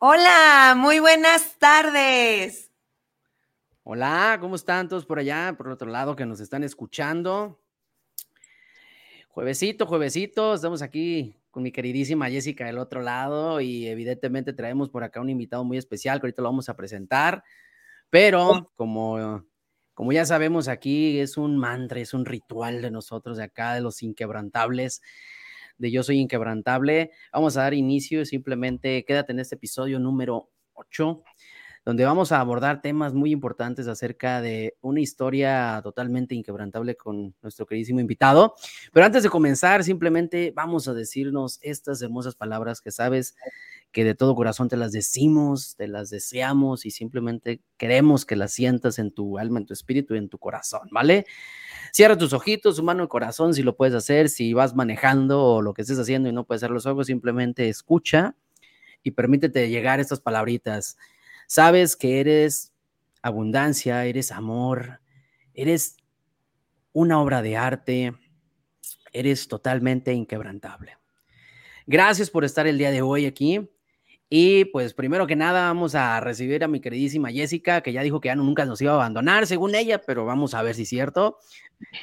Hola, muy buenas tardes. Hola, ¿cómo están todos por allá, por el otro lado que nos están escuchando? Juevesito, juevesito, estamos aquí con mi queridísima Jessica del otro lado y evidentemente traemos por acá un invitado muy especial que ahorita lo vamos a presentar, pero como, como ya sabemos aquí es un mantra, es un ritual de nosotros de acá, de los inquebrantables de Yo Soy Inquebrantable. Vamos a dar inicio, simplemente quédate en este episodio número 8, donde vamos a abordar temas muy importantes acerca de una historia totalmente inquebrantable con nuestro queridísimo invitado. Pero antes de comenzar, simplemente vamos a decirnos estas hermosas palabras que sabes que de todo corazón te las decimos, te las deseamos y simplemente queremos que las sientas en tu alma, en tu espíritu y en tu corazón, ¿vale? Cierra tus ojitos, su mano y corazón, si lo puedes hacer, si vas manejando o lo que estés haciendo y no puedes cerrar los ojos, simplemente escucha y permítete llegar a estas palabritas. Sabes que eres abundancia, eres amor, eres una obra de arte, eres totalmente inquebrantable. Gracias por estar el día de hoy aquí. Y pues primero que nada vamos a recibir a mi queridísima Jessica, que ya dijo que ya nunca nos iba a abandonar, según ella, pero vamos a ver si es cierto.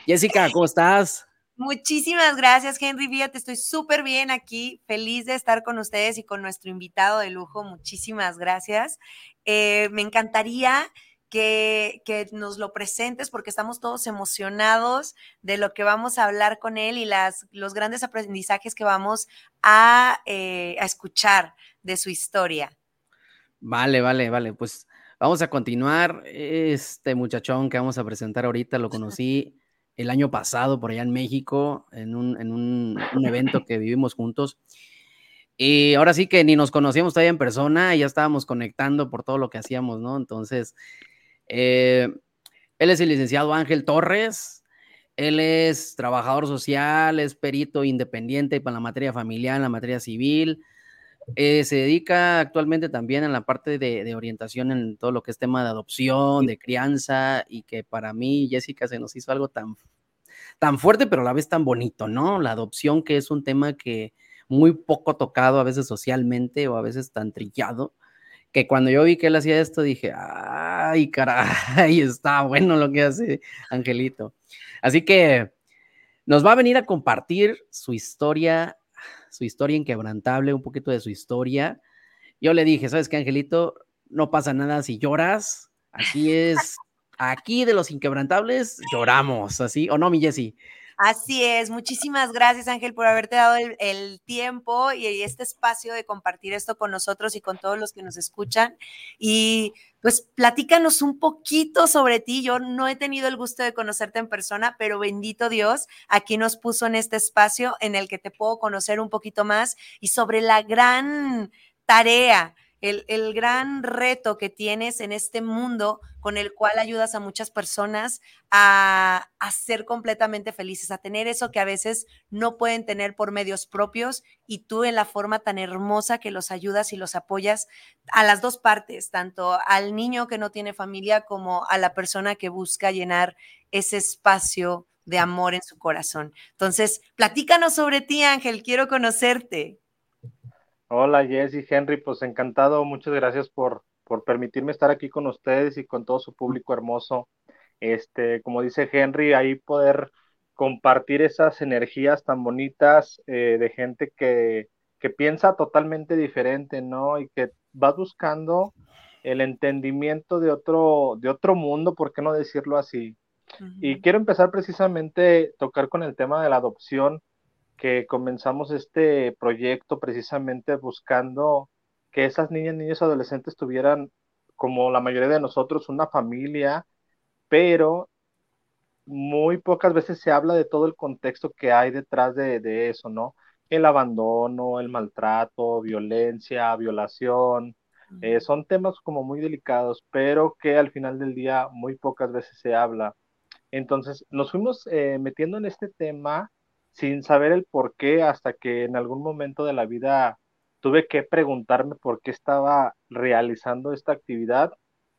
Jessica, ¿cómo estás? Muchísimas gracias, Henry. Fíjate, estoy súper bien aquí, feliz de estar con ustedes y con nuestro invitado de lujo. Muchísimas gracias. Eh, me encantaría que, nos lo presentes porque estamos todos emocionados de lo que vamos a hablar con él y las, los grandes aprendizajes que vamos a, eh, a escuchar de su historia. Vale, vale, vale. Pues vamos a continuar. Este muchachón que vamos a presentar ahorita lo conocí el año pasado por allá en México, en un, en un, evento que vivimos juntos. Y ahora sí que ni nos conocíamos todavía en persona y ya estábamos conectando por todo lo que hacíamos, ¿no? Entonces, eh, él es el licenciado Ángel Torres. Él es trabajador social, es perito independiente para la materia familiar, la materia civil. Eh, se dedica actualmente también en la parte de, orientación en todo lo que es tema de adopción, de crianza, y que para mí, Jessica, se nos hizo algo tan, tan fuerte, pero a la vez tan bonito, ¿no? La adopción, que es un tema que muy poco tocado a veces socialmente o a veces tan trillado, que cuando yo vi que él hacía esto dije, ay, caray, está bueno lo que hace Angelito. Así que nos va a venir a compartir su historia su historia inquebrantable, un poquito de su historia. Yo le dije, ¿sabes qué, Angelito? No pasa nada si lloras. Aquí es, aquí de los inquebrantables lloramos, ¿así? ¿O no, mi Jessie? Así es, muchísimas gracias Ángel por haberte dado el, tiempo y este espacio de compartir esto con nosotros y con todos los que nos escuchan. Y pues platícanos un poquito sobre ti. Yo no he tenido el gusto de conocerte en persona, pero bendito Dios, aquí nos puso en este espacio en el que te puedo conocer un poquito más y sobre la gran tarea el, gran reto que tienes en este mundo con el cual ayudas a muchas personas a, a, ser completamente felices, a tener eso que a veces no pueden tener por medios propios y tú en la forma tan hermosa que los ayudas y los apoyas a las dos partes, tanto al niño que no tiene familia como a la persona que busca llenar ese espacio de amor en su corazón. Entonces, platícanos sobre ti, Ángel, quiero conocerte. Hola Jessy, Henry, pues encantado, muchas gracias por, por permitirme estar aquí con ustedes y con todo su público hermoso. Este, como dice Henry, ahí poder compartir esas energías tan bonitas eh, de gente que, que piensa totalmente diferente, ¿no? Y que va buscando el entendimiento de otro, de otro mundo, ¿por qué no decirlo así? Y quiero empezar precisamente tocar con el tema de la adopción, que comenzamos este proyecto precisamente buscando que esas niñas, niños, adolescentes tuvieran, como la mayoría de nosotros, una familia, pero muy pocas veces se habla de todo el contexto que hay detrás de, eso, ¿no? El abandono, el maltrato, violencia, violación, eh, son temas como muy delicados, pero que al final del día muy pocas veces se habla. Entonces, nos fuimos eh, metiendo en este tema sin saber el por qué, hasta que en algún momento de la vida tuve que preguntarme por qué estaba realizando esta actividad.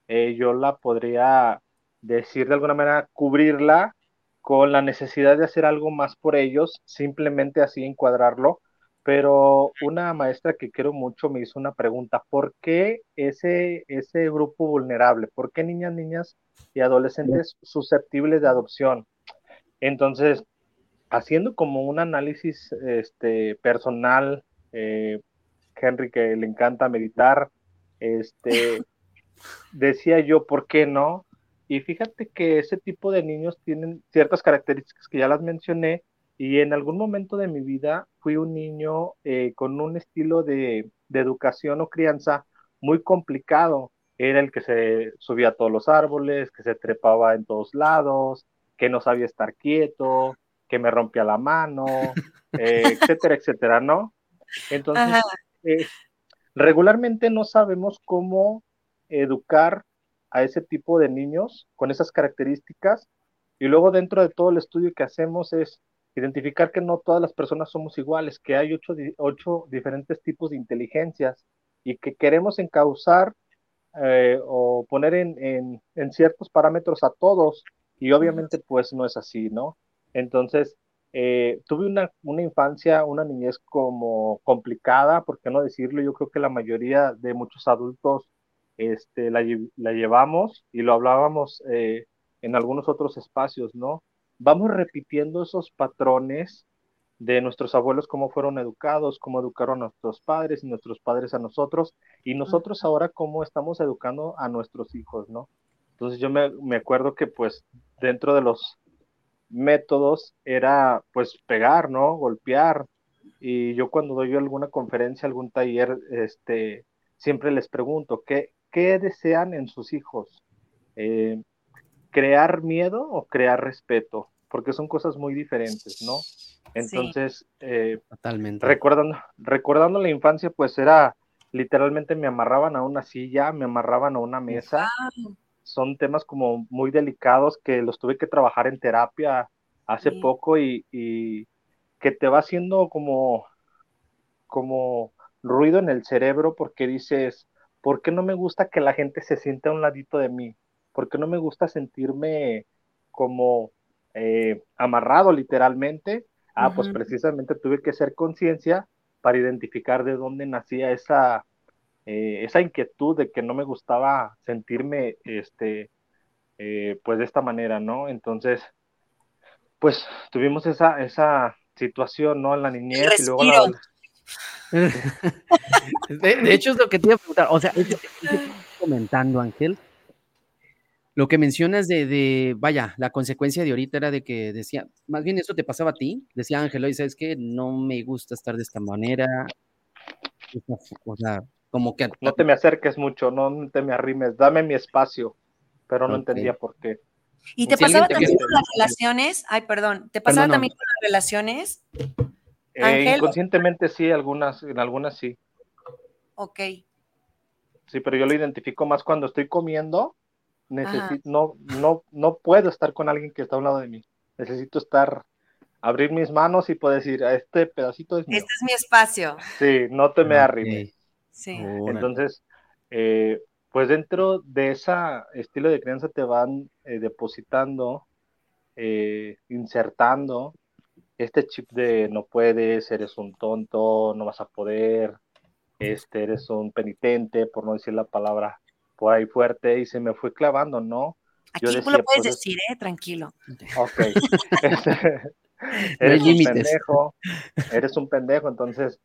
Eh, yo la podría decir de alguna manera, cubrirla con la necesidad de hacer algo más por ellos, simplemente así encuadrarlo, pero una maestra que quiero mucho me hizo una pregunta, ¿por qué ese, ese grupo vulnerable? ¿Por qué niñas, niñas y adolescentes susceptibles de adopción? Entonces, haciendo como un análisis este, personal, eh, Henry que le encanta meditar, este, decía yo, ¿por qué no? Y fíjate que ese tipo de niños tienen ciertas características que ya las mencioné, y en algún momento de mi vida fui un niño eh, con un estilo de, educación o crianza muy complicado. Era el que se subía a todos los árboles, que se trepaba en todos lados, que no sabía estar quieto, que me rompía la mano, eh, etcétera, etcétera, ¿no? Entonces, eh, regularmente no sabemos cómo educar a ese tipo de niños con esas características y luego dentro de todo el estudio que hacemos es identificar que no todas las personas somos iguales, que hay ocho, ocho diferentes tipos de inteligencias y que queremos encauzar eh, o poner en, en, ciertos parámetros a todos y obviamente pues no es así, ¿no? Entonces, eh, tuve una, una, infancia, una niñez como complicada, ¿por qué no decirlo? Yo creo que la mayoría de muchos adultos este, la, la llevamos y lo hablábamos eh, en algunos otros espacios, ¿no? vamos repitiendo esos patrones de nuestros abuelos, cómo fueron educados, cómo educaron a nuestros padres y nuestros padres a nosotros, y nosotros ahora cómo estamos educando a nuestros hijos, ¿no? Entonces yo me, me acuerdo que pues dentro de los métodos era pues pegar, ¿no? Golpear. Y yo cuando doy alguna conferencia, algún taller, este, siempre les pregunto, ¿qué, qué desean en sus hijos? Eh, crear miedo o crear respeto, porque son cosas muy diferentes, ¿no? Entonces, eh, Totalmente. Recordando, recordando la infancia, pues era literalmente me amarraban a una silla, me amarraban a una mesa. Son temas como muy delicados que los tuve que trabajar en terapia hace poco y, y, que te va haciendo como, como ruido en el cerebro porque dices, ¿por qué no me gusta que la gente se sienta a un ladito de mí? porque no me gusta sentirme como eh, amarrado literalmente. Ah, pues precisamente tuve que hacer conciencia para identificar de dónde nacía esa, eh, esa inquietud de que no me gustaba sentirme, este, eh, pues de esta manera, ¿no? Entonces, pues tuvimos esa, esa situación, ¿no? En la niñez y luego la... de, hecho es lo que te iba a preguntar, o sea, comentando, Ángel, lo que mencionas de, vaya, la consecuencia de ahorita era de que decía, más bien eso te pasaba a ti, decía Ángel, y sabes que no me gusta estar de esta manera, o sea, como que... No te me acerques mucho, no te me arrimes, dame mi espacio, pero no entendía por qué. ¿Y te pasaba también con las relaciones? Ay, perdón, ¿te pasaba también con las relaciones? Eh, inconscientemente sí, algunas, en algunas sí. Ok. Sí, pero yo lo identifico más cuando estoy comiendo necesito, no, no, no puedo estar con alguien que está a un lado de mí. Necesito estar, abrir mis manos y poder decir, a este pedacito es mío. Este es mi espacio. Sí, no te me arrimes. Sí. Entonces, eh, pues dentro de ese estilo de crianza te van eh, depositando, eh, insertando este chip de no puedes, eres un tonto, no vas a poder, este, eres un penitente, por no decir la palabra por ahí fuerte y se me fue clavando, ¿no? Aquí Yo lo puedes decir, ¿eh? Tranquilo. Ok. eres un pendejo, eres un pendejo, entonces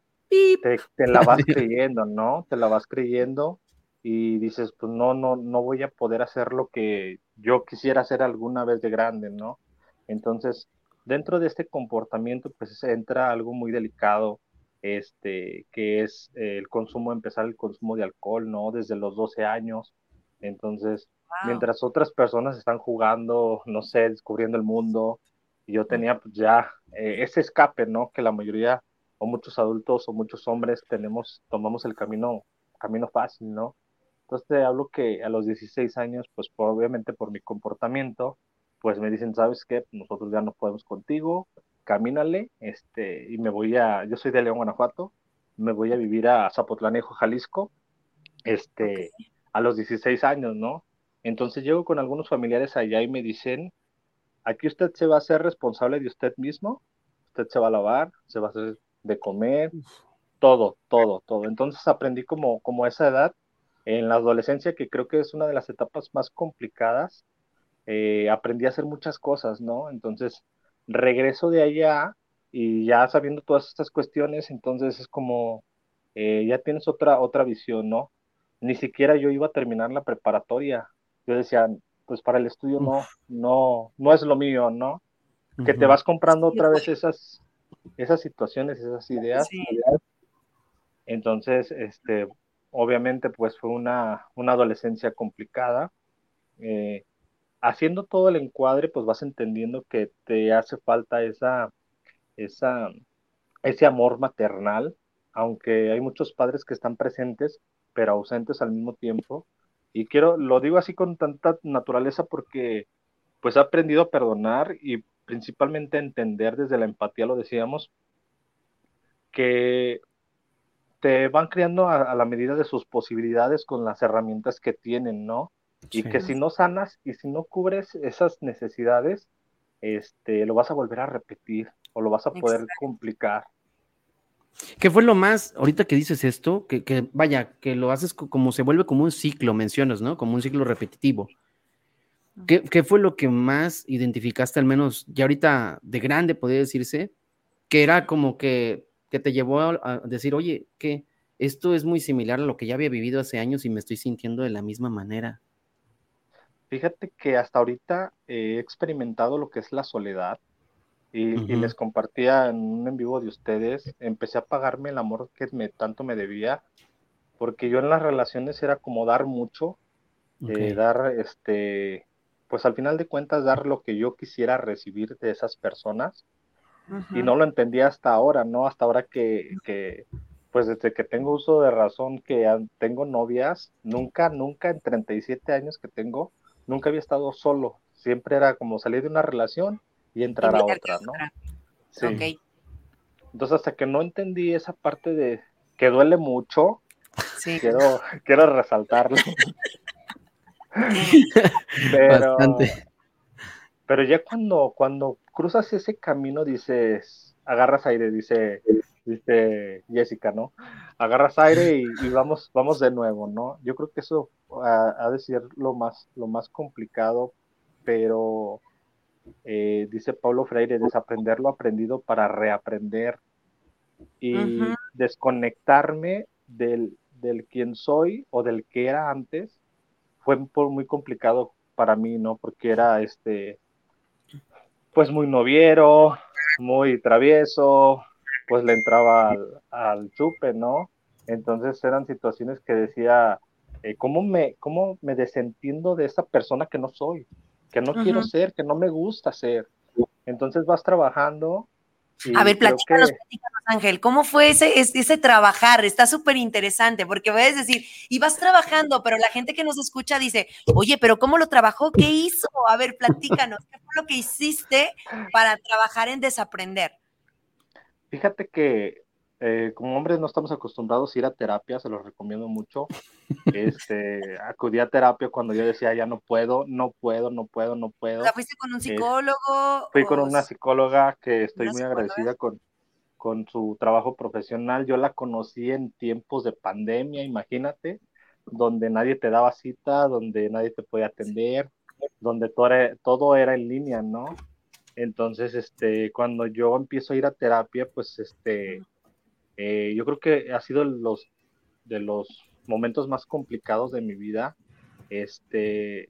te, te, la vas creyendo, ¿no? Te la vas creyendo y dices, pues no, no, no voy a poder hacer lo que yo quisiera hacer alguna vez de grande, ¿no? Entonces, dentro de este comportamiento, pues entra algo muy delicado este, que es el consumo, empezar el consumo de alcohol, ¿no? Desde los 12 años. Entonces, mientras otras personas están jugando, no sé, descubriendo el mundo, yo tenía pues, ya eh, ese escape, ¿no? Que la mayoría o muchos adultos o muchos hombres tenemos, tomamos el camino, camino fácil, ¿no? Entonces te hablo que a los 16 años, pues obviamente por mi comportamiento, pues me dicen, ¿sabes qué? Nosotros ya no podemos contigo, camínale, este, y me voy a, yo soy de León, Guanajuato, me voy a vivir a Zapotlanejo, Jalisco, este, a los 16 años, ¿no? Entonces llego con algunos familiares allá y me dicen, aquí usted se va a ser responsable de usted mismo, usted se va a lavar, se va a hacer de comer, todo, todo, todo. Entonces aprendí como, como a esa edad, en la adolescencia, que creo que es una de las etapas más complicadas, eh, aprendí a hacer muchas cosas, ¿no? Entonces, regreso de allá y ya sabiendo todas estas cuestiones, entonces es como, eh, ya tienes otra, otra visión, ¿no? Ni siquiera yo iba a terminar la preparatoria. Yo decía, pues para el estudio no, no, no es lo mío, ¿no? Que te vas comprando otra vez esas, esas situaciones, esas ideas. Entonces, este, obviamente, pues fue una, una adolescencia complicada. Eh, haciendo todo el encuadre, pues vas entendiendo que te hace falta esa, esa, ese amor maternal, aunque hay muchos padres que están presentes, pero ausentes al mismo tiempo. Y quiero, lo digo así con tanta naturaleza porque pues he aprendido a perdonar y principalmente entender desde la empatía, lo decíamos, que te van creando a, la medida de sus posibilidades con las herramientas que tienen, ¿no? Y que si no sanas y si no cubres esas necesidades, este, lo vas a volver a repetir o lo vas a poder complicar. ¿Qué fue lo más, ahorita que dices esto, que, vaya, que lo haces como se vuelve como un ciclo, mencionas, ¿no? Como un ciclo repetitivo. ¿Qué, ¿Qué, fue lo que más identificaste, al menos ya ahorita de grande, podría decirse, que era como que, que te llevó a, decir, oye, que esto es muy similar a lo que ya había vivido hace años y me estoy sintiendo de la misma manera? Fíjate que hasta ahorita he experimentado lo que es la soledad y, les compartía en un en vivo de ustedes, empecé a pagarme el amor que me, tanto me debía, porque yo en las relaciones era como dar mucho, eh, dar, este, pues al final de cuentas dar lo que yo quisiera recibir de esas personas y no lo entendía hasta ahora, ¿no? Hasta ahora que, que, pues desde que tengo uso de razón, que tengo novias, nunca, nunca en 37 años que tengo, nunca había estado solo, siempre era como salir de una relación y entrar a otra, ¿no? Sí. Entonces, hasta que no entendí esa parte de que duele mucho, quiero, quiero resaltarlo. pero, pero ya cuando, cuando cruzas ese camino, dices, agarras aire, dice, dice Jessica, ¿no? Agarras aire y, vamos, vamos de nuevo, ¿no? Yo creo que eso ha, de ser lo más, lo más complicado, pero eh, dice Pablo Freire, desaprender lo aprendido para reaprender y desconectarme del, del quién soy o del que era antes fue muy complicado para mí, ¿no? Porque era este, pues muy noviero, muy travieso, pues le entraba al, chupe, ¿no? Entonces eran situaciones que decía, eh, ¿cómo, me, ¿cómo me desentiendo de esa persona que no soy? que no quiero ser, que no me gusta ser. Entonces vas trabajando. A ver, platícanos, platícanos, Ángel, ¿cómo fue ese, ese trabajar? Está súper interesante, porque puedes decir, y vas trabajando, pero la gente que nos escucha dice, oye, pero ¿cómo lo trabajó? ¿Qué hizo? A ver, platícanos, ¿qué fue lo que hiciste para trabajar en desaprender? Fíjate que eh, como hombres no estamos acostumbrados a ir a terapia, se los recomiendo mucho. Este, acudí a terapia cuando yo decía, ya no puedo, no puedo, no puedo, no puedo. O ¿fuiste con un psicólogo? fui con una psicóloga que estoy muy agradecida con, con su trabajo profesional. Yo la conocí en tiempos de pandemia, imagínate, donde nadie te daba cita, donde nadie te podía atender, donde todo era, todo era en línea, ¿no? Entonces, este, cuando yo empiezo a ir a terapia, pues, este, eh, yo creo que ha sido los, de los momentos más complicados de mi vida. Este,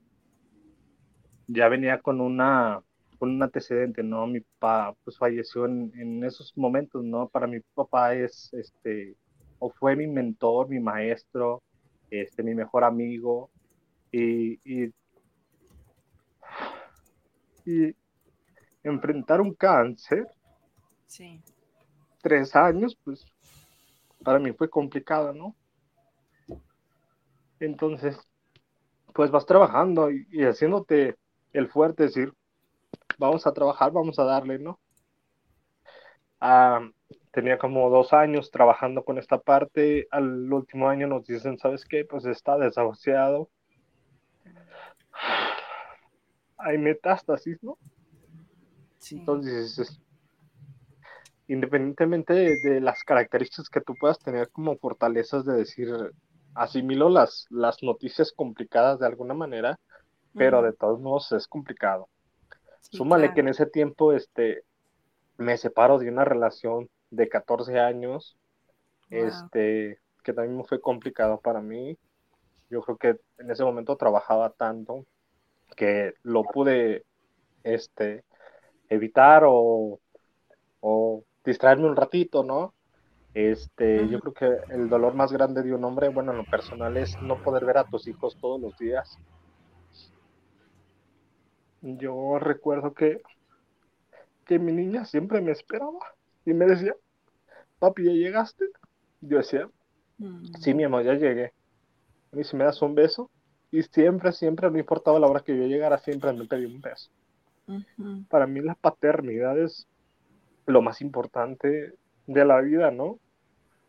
ya venía con una con un antecedente, ¿no? Mi papá pues falleció en, esos momentos, ¿no? Para mi papá es, este, o fue mi mentor, mi maestro, este, mi mejor amigo, y, y enfrentar un cáncer, sí. Tres años, pues para mí fue complicado, ¿no? Entonces, pues vas trabajando y, haciéndote el fuerte, decir, vamos a trabajar, vamos a darle, ¿no? Ah, tenía como dos años trabajando con esta parte, al último año nos dicen, ¿sabes qué? Pues está desahuciado. Hay metástasis, ¿no? Sí. Entonces, independientemente de, las características que tú puedas tener como fortalezas de decir, asimilo las, las noticias complicadas de alguna manera, pero de todos modos es complicado. Súmale que en ese tiempo este, me separo de una relación de 14 años, este, que también fue complicado para mí. Yo creo que en ese momento trabajaba tanto que lo pude este, evitar o, distraerme un ratito, ¿no? Este, yo creo que el dolor más grande de un hombre, bueno, en lo personal es no poder ver a tus hijos todos los días. Yo recuerdo que, que mi niña siempre me esperaba y me decía, papi, ¿ya llegaste? Yo decía, sí, mi amor, ya llegué. Y si me das un beso, y siempre, siempre, no importaba la hora que yo llegara, siempre me pedí un beso. Para mí la paternidad es lo más importante de la vida, ¿no?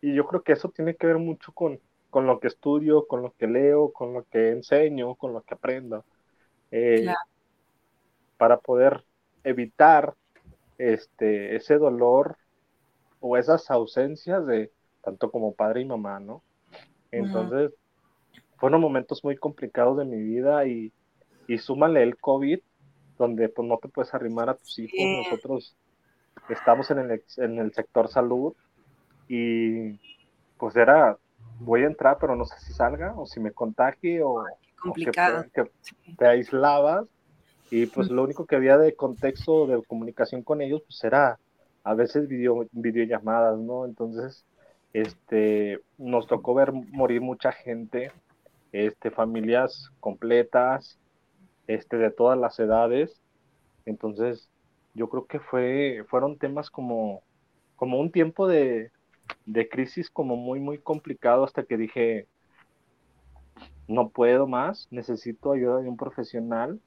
Y yo creo que eso tiene que ver mucho con, con lo que estudio, con lo que leo, con lo que enseño, con lo que aprendo. Eh, para poder evitar este, ese dolor o esas ausencias de tanto como padre y mamá, ¿no? Entonces, fueron momentos muy complicados de mi vida y, y súmale el COVID, donde pues no te puedes arrimar a tus hijos. Nosotros estamos en el, en el sector salud y pues era, voy a entrar, pero no sé si salga o si me contagie o, complicado. que, te aislabas. Y pues lo único que había de contexto de comunicación con ellos, pues era a veces video, videollamadas, ¿no? Entonces, este, nos tocó ver morir mucha gente este, familias completas, este, de todas las edades. Entonces, yo creo que fue, fueron temas como, como un tiempo de, de crisis como muy, muy complicado hasta que dije, no puedo más, necesito ayuda de un profesional.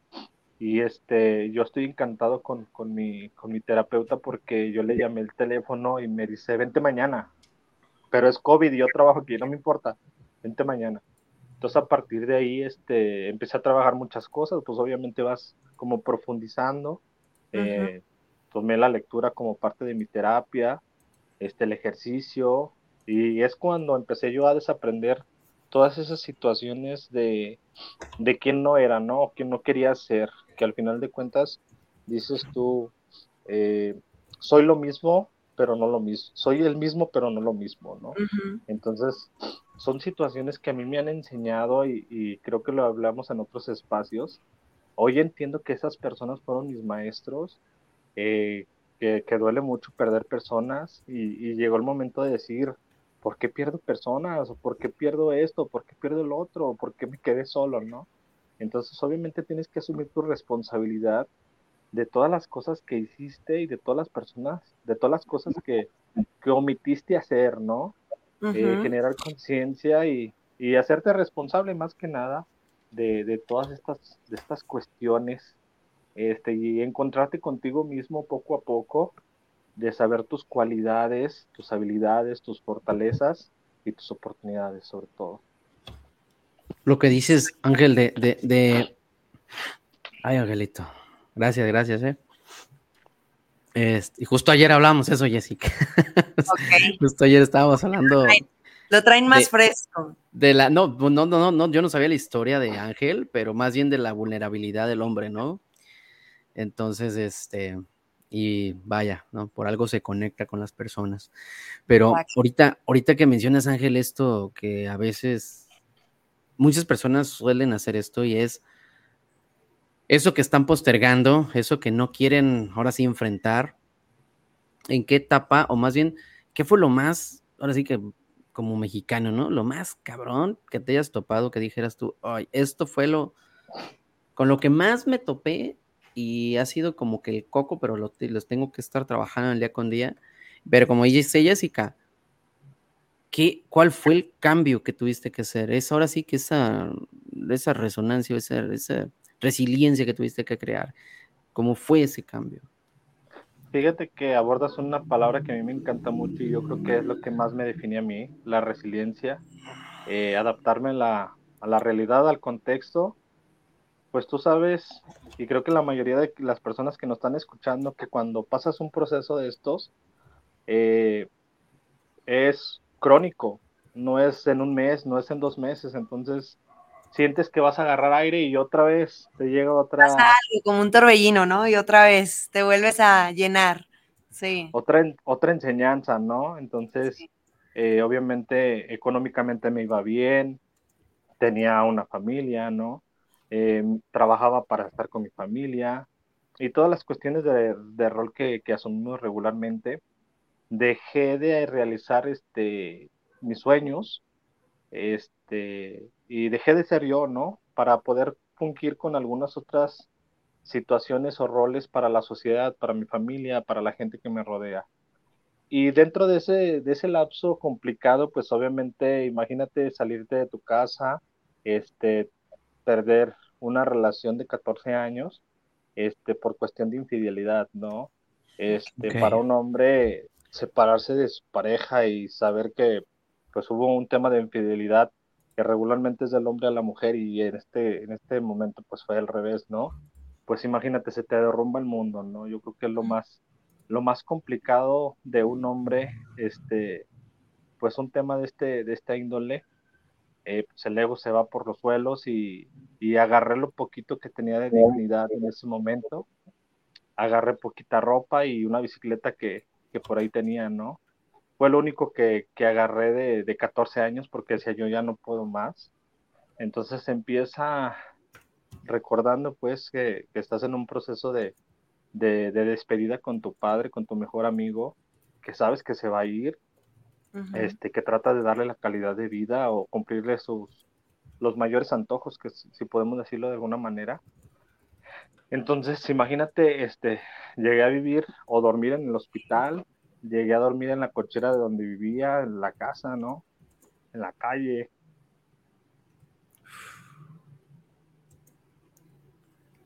Y este, yo estoy encantado con, con, mi, con mi terapeuta porque yo le llamé el teléfono y me dice, vente mañana. Pero es COVID y yo trabajo aquí, no me importa, vente mañana. Entonces a partir de ahí este, empecé a trabajar muchas cosas, pues obviamente vas como profundizando. Eh, tomé la lectura como parte de mi terapia, este, el ejercicio, y es cuando empecé yo a desaprender todas esas situaciones de, de quién no era, ¿no? Quién no quería ser, que al final de cuentas dices tú, eh, soy lo mismo, pero no lo mismo, soy el mismo, pero no lo mismo, ¿no? Entonces, son situaciones que a mí me han enseñado y, creo que lo hablamos en otros espacios. Hoy entiendo que esas personas fueron mis maestros, eh, que, duele mucho perder personas y, llegó el momento de decir, ¿por qué pierdo personas? ¿O ¿Por qué pierdo esto? ¿Por qué pierdo el otro? ¿Por qué me quedé solo? ¿no? Entonces obviamente tienes que asumir tu responsabilidad de todas las cosas que hiciste y de todas las personas, de todas las cosas que, que omitiste hacer, ¿no? Eh, generar conciencia y, y, hacerte responsable más que nada de, de, todas estas, de estas cuestiones este, y encontrarte contigo mismo poco a poco, de saber tus cualidades, tus habilidades, tus fortalezas y tus oportunidades sobre todo. Lo que dices, Ángel, de... de, de... Ay, Angelito. Gracias, gracias, eh. Este, y justo ayer hablamos eso, Jessica. justo ayer estábamos hablando. Lo traen, más fresco. De la, no, no, no, no, yo no sabía la historia de Ángel, pero más bien de la vulnerabilidad del hombre, ¿no? Entonces, este, y vaya, ¿no? Por algo se conecta con las personas. Pero ahorita, ahorita que mencionas, Ángel, esto que a veces muchas personas suelen hacer esto y es eso que están postergando, eso que no quieren ahora sí enfrentar, ¿en qué etapa, o más bien, qué fue lo más, ahora sí que como mexicano, ¿no? Lo más cabrón que te hayas topado, que dijeras tú, ay, esto fue lo, con lo que más me topé y ha sido como que el coco, pero lo, los tengo que estar trabajando el día con día. Pero como dice Jessica, ¿qué, ¿cuál fue el cambio que tuviste que hacer? Es ahora sí que esa, esa resonancia, esa, esa resiliencia que tuviste que crear. ¿Cómo fue ese cambio? Fíjate que abordas una palabra que a mí me encanta mucho y yo creo que es lo que más me define a mí, la resiliencia, eh, adaptarme a la, a la realidad, al contexto. Pues tú sabes, y creo que la mayoría de las personas que nos están escuchando, que cuando pasas un proceso de estos, eh, es crónico, no es en un mes, no es en dos meses, entonces sientes que vas a agarrar aire y otra vez te llega otra... como un torbellino, ¿no? Y otra vez te vuelves a llenar, sí. Otra, otra enseñanza, ¿no? Entonces, eh, obviamente económicamente me iba bien, tenía una familia, ¿no? Eh, trabajaba para estar con mi familia y todas las cuestiones de, de rol que, que, asumimos regularmente, dejé de realizar este, mis sueños este, y dejé de ser yo, ¿no? Para poder fungir con algunas otras situaciones o roles para la sociedad, para mi familia, para la gente que me rodea. Y dentro de ese, de ese lapso complicado, pues obviamente imagínate salirte de tu casa, este, perder una relación de 14 años, este, por cuestión de infidelidad, ¿no? Este, para un hombre separarse de su pareja y saber que pues hubo un tema de infidelidad que regularmente es del hombre a la mujer y en este, en este momento pues fue al revés, ¿no? Pues imagínate, se te derrumba el mundo, ¿no? Yo creo que es lo más, lo más complicado de un hombre, este, pues un tema de este, de esta índole, eh, pues el ego se va por los suelos y, y agarré lo poquito que tenía de dignidad en ese momento, agarré poquita ropa y una bicicleta que, que por ahí tenía, ¿no? Fue lo único que, que agarré de, de, 14 años porque decía yo ya no puedo más. Entonces empieza recordando pues que, que estás en un proceso de, de, de, despedida con tu padre, con tu mejor amigo, que sabes que se va a ir, uh -huh. este, que trata de darle la calidad de vida o cumplirle sus los mayores antojos, que si podemos decirlo de alguna manera. Entonces, imagínate, este, llegué a vivir o dormir en el hospital, llegué a dormir en la cochera de donde vivía, en la casa, ¿no? En la calle.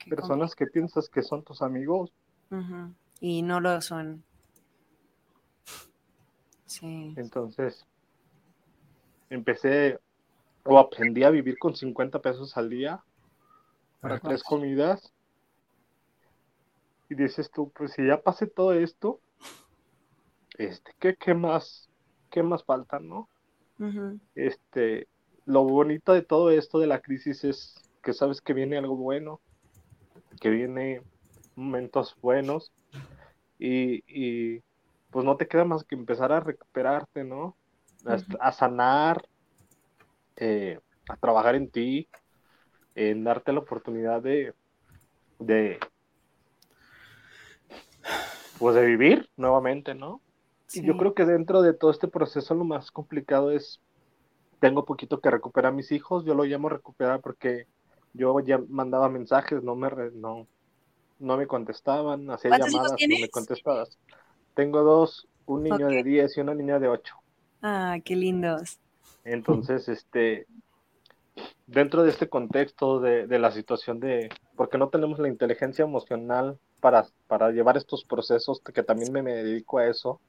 Personas que piensas que son tus amigos. Uh -huh. Y no lo son. Sí. Entonces, empecé o aprendí a vivir con 50 pesos al día para Ajá. tres comidas. Y dices tú, pues si ya pasé todo esto, este, ¿qué, qué más, qué más falta, no? Uh -huh. Este, lo bonito de todo esto de la crisis es que sabes que viene algo bueno, que viene momentos buenos y, y pues no te queda más que empezar a recuperarte, ¿no? A, uh -huh. a sanar, eh, a trabajar en ti, en darte la oportunidad de, de, pues de vivir nuevamente, ¿no? Sí. Y yo creo que dentro de todo este proceso lo más complicado es, tengo poquito que recuperar a mis hijos, yo lo llamo recuperar porque yo ya mandaba mensajes, no me, no, no me contestaban, hacía llamadas, no me contestaban. Tengo dos, un niño okay. de 10 y una niña de 8. Ah, qué lindos. Entonces, este, dentro de este contexto de, de, la situación de, porque no tenemos la inteligencia emocional para, para llevar estos procesos, que también me, me, dedico a eso,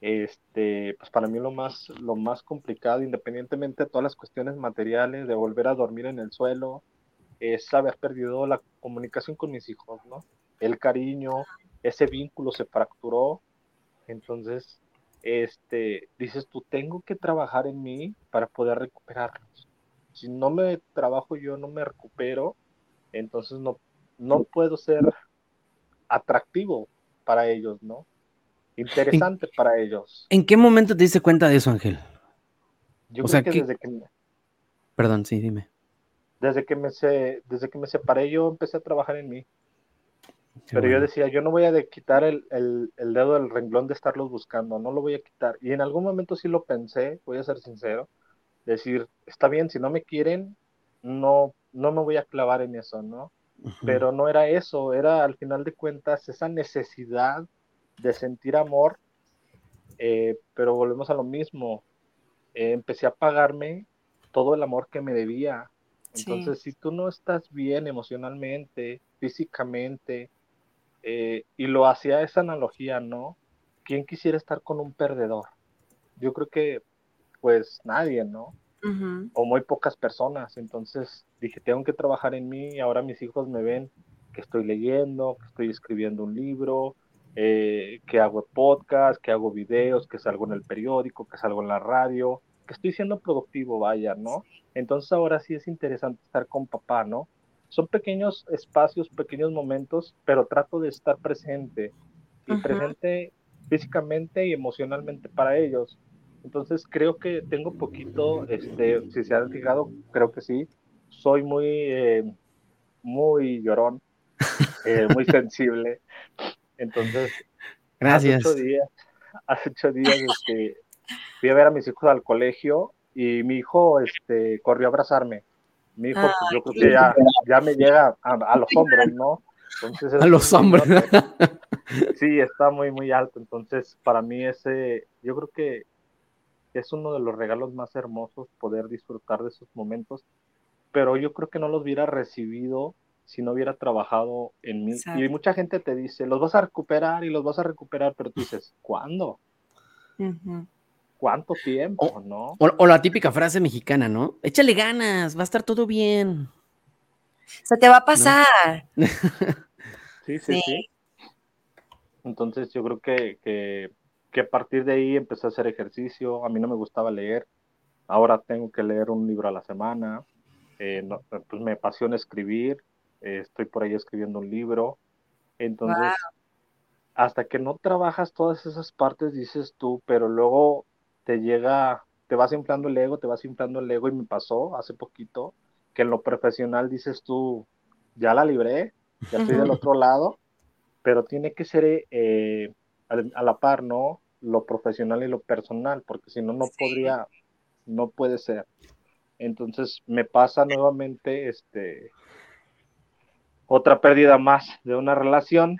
este, pues para mí lo más, lo más complicado, independientemente de todas las cuestiones materiales, de volver a dormir en el suelo, es haber perdido la comunicación con mis hijos, ¿no? El cariño, ese vínculo se fracturó, entonces este, dices tú, tengo que trabajar en mí para poder recuperarlos. Si no me trabajo yo, no me recupero, entonces no, no puedo ser atractivo para ellos, ¿no? Interesante ¿En, para ellos. ¿En qué momento te diste cuenta de eso, Ángel? Yo o creo sea, que, que, desde que... Perdón, sí, dime. Desde que, me se, desde que me separé, yo empecé a trabajar en mí. Pero bueno. yo decía, yo no voy a quitar el, el, el, dedo del renglón de estarlos buscando, no lo voy a quitar. Y en algún momento sí lo pensé, voy a ser sincero, decir, está bien, si no me quieren, no, no me voy a clavar en eso, ¿no? Uh -huh. Pero no era eso, era al final de cuentas esa necesidad de sentir amor, eh, pero volvemos a lo mismo. Eh, empecé a pagarme todo el amor que me debía. Entonces, sí. si tú no estás bien emocionalmente, físicamente, eh, y lo hacía esa analogía, ¿no? ¿Quién quisiera estar con un perdedor? Yo creo que, pues, nadie, ¿no? Uh -huh. O muy pocas personas. Entonces dije, tengo que trabajar en mí y ahora mis hijos me ven que estoy leyendo, que estoy escribiendo un libro, eh, que hago podcast, que hago videos, que salgo en el periódico, que salgo en la radio, que estoy siendo productivo, vaya, ¿no? Entonces ahora sí es interesante estar con papá, ¿no? Son pequeños espacios, pequeños momentos, pero trato de estar presente y presente físicamente y emocionalmente para ellos. Entonces creo que tengo poquito, este, si se han fijado, creo que sí, soy muy, eh, muy llorón, eh, muy sensible. Entonces, Gracias. Hace ocho días, hace ocho días este, fui a ver a mis hijos al colegio y mi hijo este, corrió a abrazarme. Mi hijo, pues, yo creo que ya, ya me llega a, los hombros, ¿no? Entonces, a los hombros. Sí, está muy, muy alto. Entonces, para mí ese, yo creo que es uno de los regalos más hermosos poder disfrutar de esos momentos, pero yo creo que no los hubiera recibido si no hubiera trabajado en mí. Y mucha gente te dice, los vas a recuperar y los vas a recuperar, pero tú dices, ¿cuándo? ¿Cuánto tiempo? O, ¿no? O, la típica frase mexicana, ¿no? Échale ganas, va a estar todo bien. Se te va a pasar. sí, sí, sí, Entonces yo creo que, que, que, a partir de ahí empecé a hacer ejercicio. A mí no me gustaba leer. Ahora tengo que leer un libro a la semana. Eh, pues me apasiona escribir. Eh, estoy por ahí escribiendo un libro. Entonces, hasta que no trabajas todas esas partes, dices tú, pero luego te llega, te vas inflando el ego, te vas inflando el ego y me pasó hace poquito que en lo profesional dices tú, ya la libré, ya estoy del otro lado, pero tiene que ser eh, a, la par, ¿no? Lo profesional y lo personal, porque si no, no podría, no puede ser. Entonces me pasa nuevamente este otra pérdida más de una relación.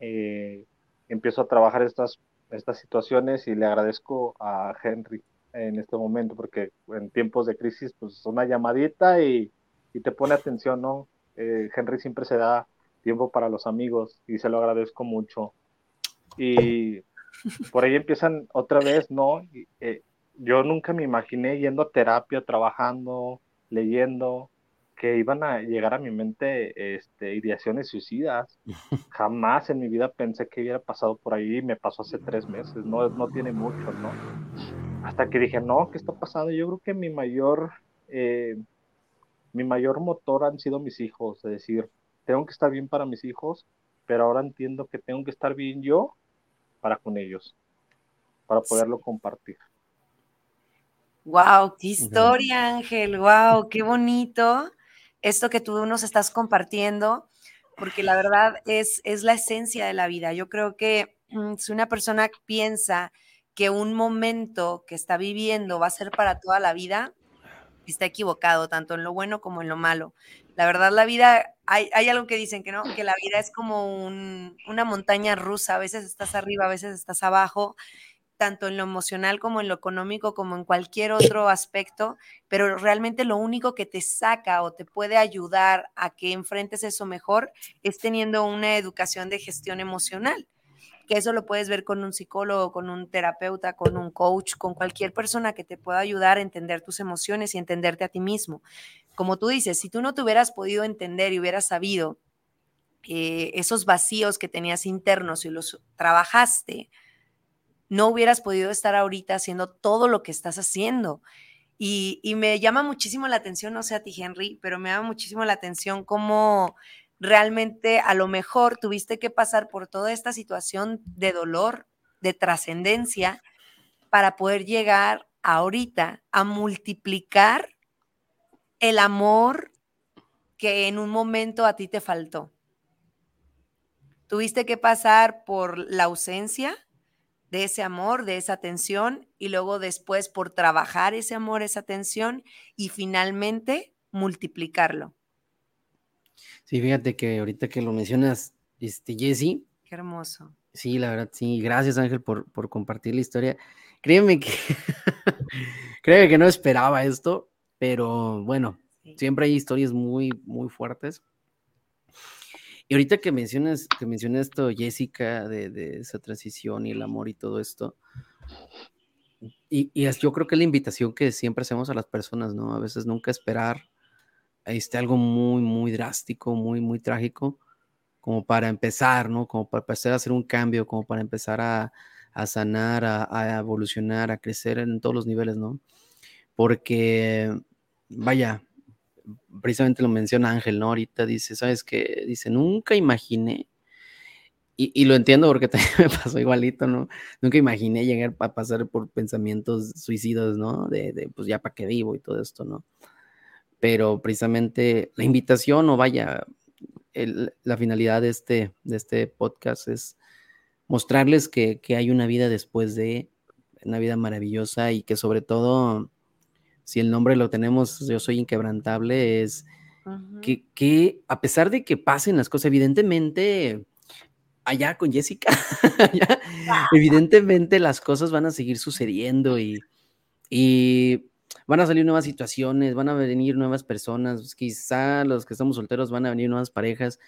Eh, empiezo a trabajar estas estas situaciones y le agradezco a Henry en este momento porque en tiempos de crisis pues una llamadita y, y te pone atención, ¿no? Eh, Henry siempre se da tiempo para los amigos y se lo agradezco mucho. Y por ahí empiezan otra vez, ¿no? Eh, yo nunca me imaginé yendo a terapia, trabajando, leyendo, que iban a llegar a mi mente este, ideaciones suicidas. Jamás en mi vida pensé que hubiera pasado por ahí, me pasó hace tres meses, no, no tiene mucho, ¿no? Hasta que dije, no, ¿qué está pasando? Yo creo que mi mayor, eh, mi mayor motor han sido mis hijos, es decir, tengo que estar bien para mis hijos, pero ahora entiendo que tengo que estar bien yo para con ellos, para poderlo compartir. Wow, qué historia, Ángel. Wow, qué bonito esto que tú nos estás compartiendo, porque la verdad es, es la esencia de la vida. Yo creo que mm, si una persona piensa que un momento que está viviendo va a ser para toda la vida, está equivocado, tanto en lo bueno como en lo malo. La verdad, la vida, hay, hay algo que dicen que no, que la vida es como una montaña rusa, a veces estás arriba, a veces estás abajo, tanto en lo emocional como en lo económico, como en cualquier otro aspecto, pero realmente lo único que te saca o te puede ayudar a que enfrentes eso mejor es teniendo una educación de gestión emocional, que eso lo puedes ver con un psicólogo, con un terapeuta, con un coach, con cualquier persona que te pueda ayudar a entender tus emociones y entenderte a ti mismo. Como tú dices, si tú no te hubieras podido entender y hubieras sabido eh, esos vacíos que tenías internos y los trabajaste, no hubieras podido estar ahorita haciendo todo lo que estás haciendo. Y, me llama muchísimo la atención, no sé a ti, Henry, pero me llama muchísimo la atención cómo realmente a lo mejor tuviste que pasar por toda esta situación de dolor, de trascendencia, para poder llegar ahorita a multiplicar el amor que en un momento a ti te faltó. Tuviste que pasar por la ausencia, de ese amor, de esa atención y luego después por trabajar ese amor, esa atención y finalmente multiplicarlo. Sí, fíjate que ahorita que lo mencionas, este, Jesse. Qué hermoso. Sí, la verdad, sí. Gracias, Ángel, por, compartir la historia. Créeme que, créeme que no esperaba esto, pero bueno, siempre hay historias muy, muy fuertes. Y ahorita que mencionas, que mencionas esto, Jessica, de, esa transición y el amor y todo esto, y, yo creo que es la invitación que siempre hacemos a las personas, ¿no? A veces nunca esperar este, algo muy, muy drástico, muy, muy trágico, como para empezar, ¿no? Como para empezar a hacer un cambio, como para empezar a, sanar, a, evolucionar, a crecer en todos los niveles, ¿no? Porque, vaya, precisamente lo menciona Ángel, ¿no? Ahorita dice, ¿sabes qué? Dice, nunca imaginé, y, lo entiendo porque también me pasó igualito, ¿no? Nunca imaginé llegar a pasar por pensamientos suicidas, ¿no? De, de pues ya para qué vivo y todo esto, ¿no? Pero precisamente la invitación, o vaya, la finalidad de este, de este podcast es mostrarles que, que hay una vida después de, una vida maravillosa y que sobre todo si el nombre lo tenemos, yo soy inquebrantable, es que, a pesar de que pasen las cosas, evidentemente, allá con Jessica, evidentemente las cosas van a seguir sucediendo y, y van a salir nuevas situaciones, van a venir nuevas personas, quizá los que estamos solteros van a venir nuevas parejas,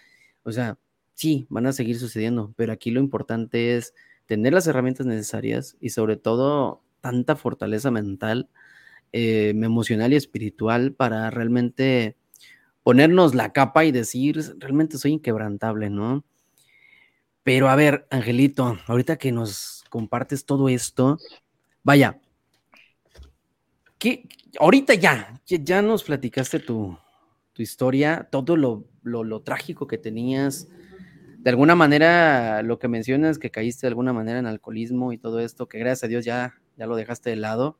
o sea, sí, van a seguir sucediendo, pero aquí lo importante es tener las herramientas necesarias y sobre todo tanta fortaleza mental eh, emocional y espiritual para realmente ponernos la capa y decir, realmente soy inquebrantable, ¿no? Pero a ver, Angelito, ahorita que nos compartes todo esto, vaya, ¿qué, ahorita ya, ya nos platicaste tu, historia, todo lo, lo, trágico que tenías, de alguna manera lo que mencionas, que caíste de alguna manera en alcoholismo y todo esto, que gracias a Dios ya, ya lo dejaste de lado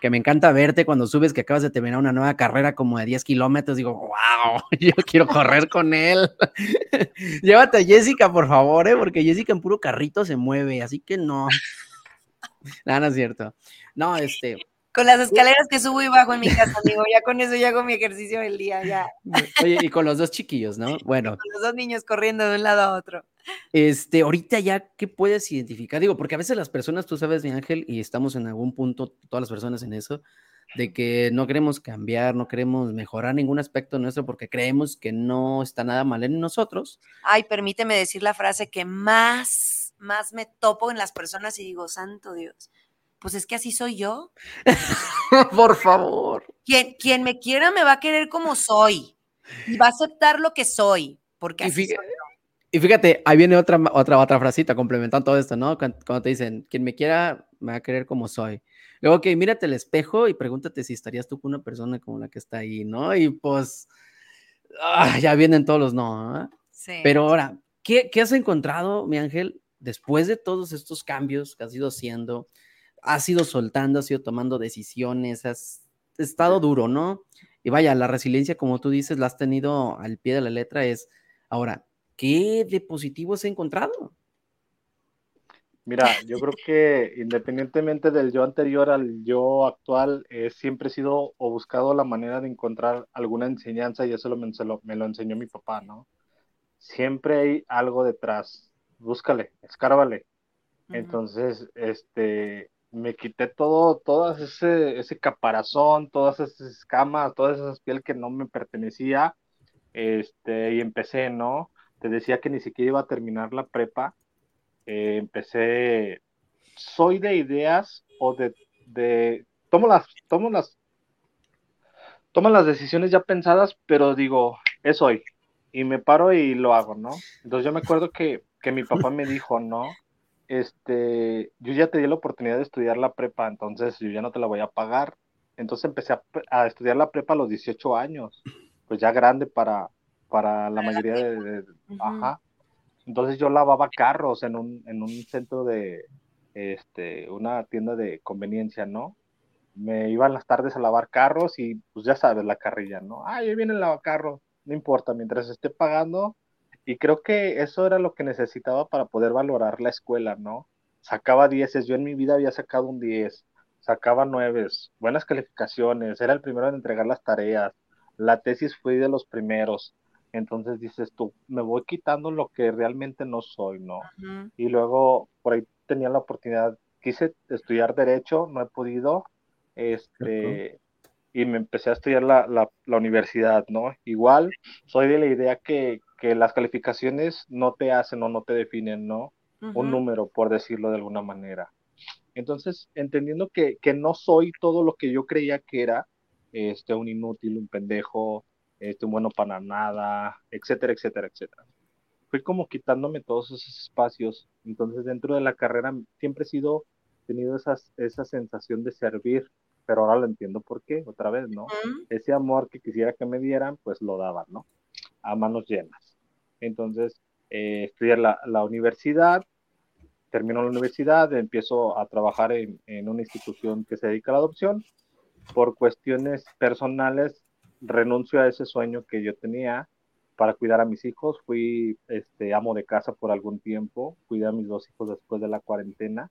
que me encanta verte cuando subes que acabas de terminar una nueva carrera como de 10 kilómetros. Digo, wow, yo quiero correr con él. Llévate a Jessica, por favor, ¿eh? porque Jessica en puro carrito se mueve, así que no. Nada, no es cierto. No, este, con las escaleras que subo y bajo en mi casa, amigo, ya con eso ya hago mi ejercicio del día, ya. Oye, y con los dos chiquillos, ¿no? Bueno. Con los dos niños corriendo de un lado a otro. Este, ahorita ya, ¿qué puedes identificar? Digo, porque a veces las personas, tú sabes, mi ángel, y estamos en algún punto, todas las personas en eso, de que no queremos cambiar, no queremos mejorar ningún aspecto nuestro porque creemos que no está nada mal en nosotros. Ay, permíteme decir la frase que más, más me topo en las personas y digo, santo Dios pues es que así soy yo. Por favor. Quien, quien me quiera me va a querer como soy y va a aceptar lo que soy, porque así y fíjate, soy Y fíjate, ahí viene otra, otra, otra frasita complementando todo esto, ¿no? Cuando, te dicen, quien me quiera me va a querer como soy. Luego, que mírate el espejo y pregúntate si estarías tú con una persona como la que está ahí, ¿no? Y pues, ah, ya vienen todos los no. Sí. Pero ahora, ¿qué, ¿qué has encontrado, mi ángel, después de todos estos cambios que has ido haciendo? has ido soltando, has ido tomando decisiones, has estado duro, ¿no? Y vaya, la resiliencia, como tú dices, la has tenido al pie de la letra, es, ahora, ¿qué de positivo has encontrado? Mira, yo creo que independientemente del yo anterior al yo actual, he siempre he sido o buscado la manera de encontrar alguna enseñanza y eso lo, me, lo, me lo enseñó mi papá, ¿no? Siempre hay algo detrás, búscale, escárvale. Entonces, este, me quité todo, todas ese, ese caparazón, todas esas escamas, todas esas piel que no me pertenecía, este, y empecé, ¿no? Te decía que ni siquiera iba a terminar la prepa, eh, empecé, soy de ideas o de, de, tomo las, tomo las, tomo las decisiones ya pensadas, pero digo, es hoy, y me paro y lo hago, ¿no? Entonces yo me acuerdo que, que mi papá me dijo, ¿no? este, yo ya te di la oportunidad de estudiar la prepa, entonces yo ya no te la voy a pagar. Entonces empecé a, estudiar la prepa a los 18 años, pues ya grande para, para la mayoría de, ajá. Entonces yo lavaba carros en un, en un centro de, este, una tienda de conveniencia, ¿no? Me iba en las tardes a lavar carros y pues ya sabes la carrilla, ¿no? Ah, ahí viene el lavacarro, no importa, mientras esté pagando, y creo que eso era lo que necesitaba para poder valorar la escuela, ¿no? Sacaba dieces, yo en mi vida había sacado un 10, sacaba nueves, buenas calificaciones, era el primero en entregar las tareas, la tesis fui de los primeros. Entonces dices tú, me voy quitando lo que realmente no soy, ¿no? Y luego por ahí tenía la oportunidad, quise estudiar derecho, no he podido, este, y me empecé a estudiar la, la, la, universidad, ¿no? Igual soy de la idea que, que las calificaciones no te hacen o no te definen, ¿no? Un número, por decirlo de alguna manera. Entonces, entendiendo que, que, no soy todo lo que yo creía que era, este, un inútil, un pendejo, este, un bueno para nada, etcétera, etcétera, etcétera. fui como quitándome todos esos espacios. Entonces dentro de la carrera siempre he sido, tenido esas, esa sensación de servir, pero ahora lo entiendo por qué, otra vez, ¿no? Ese amor que quisiera que me dieran, pues lo daban, ¿no? A manos llenas. Entonces, eh, estudié la, la universidad, termino la universidad, empiezo a trabajar en, en, una institución que se dedica a la adopción. Por cuestiones personales, renuncio a ese sueño que yo tenía para cuidar a mis hijos. Fui este, amo de casa por algún tiempo, cuidé a mis dos hijos después de la cuarentena.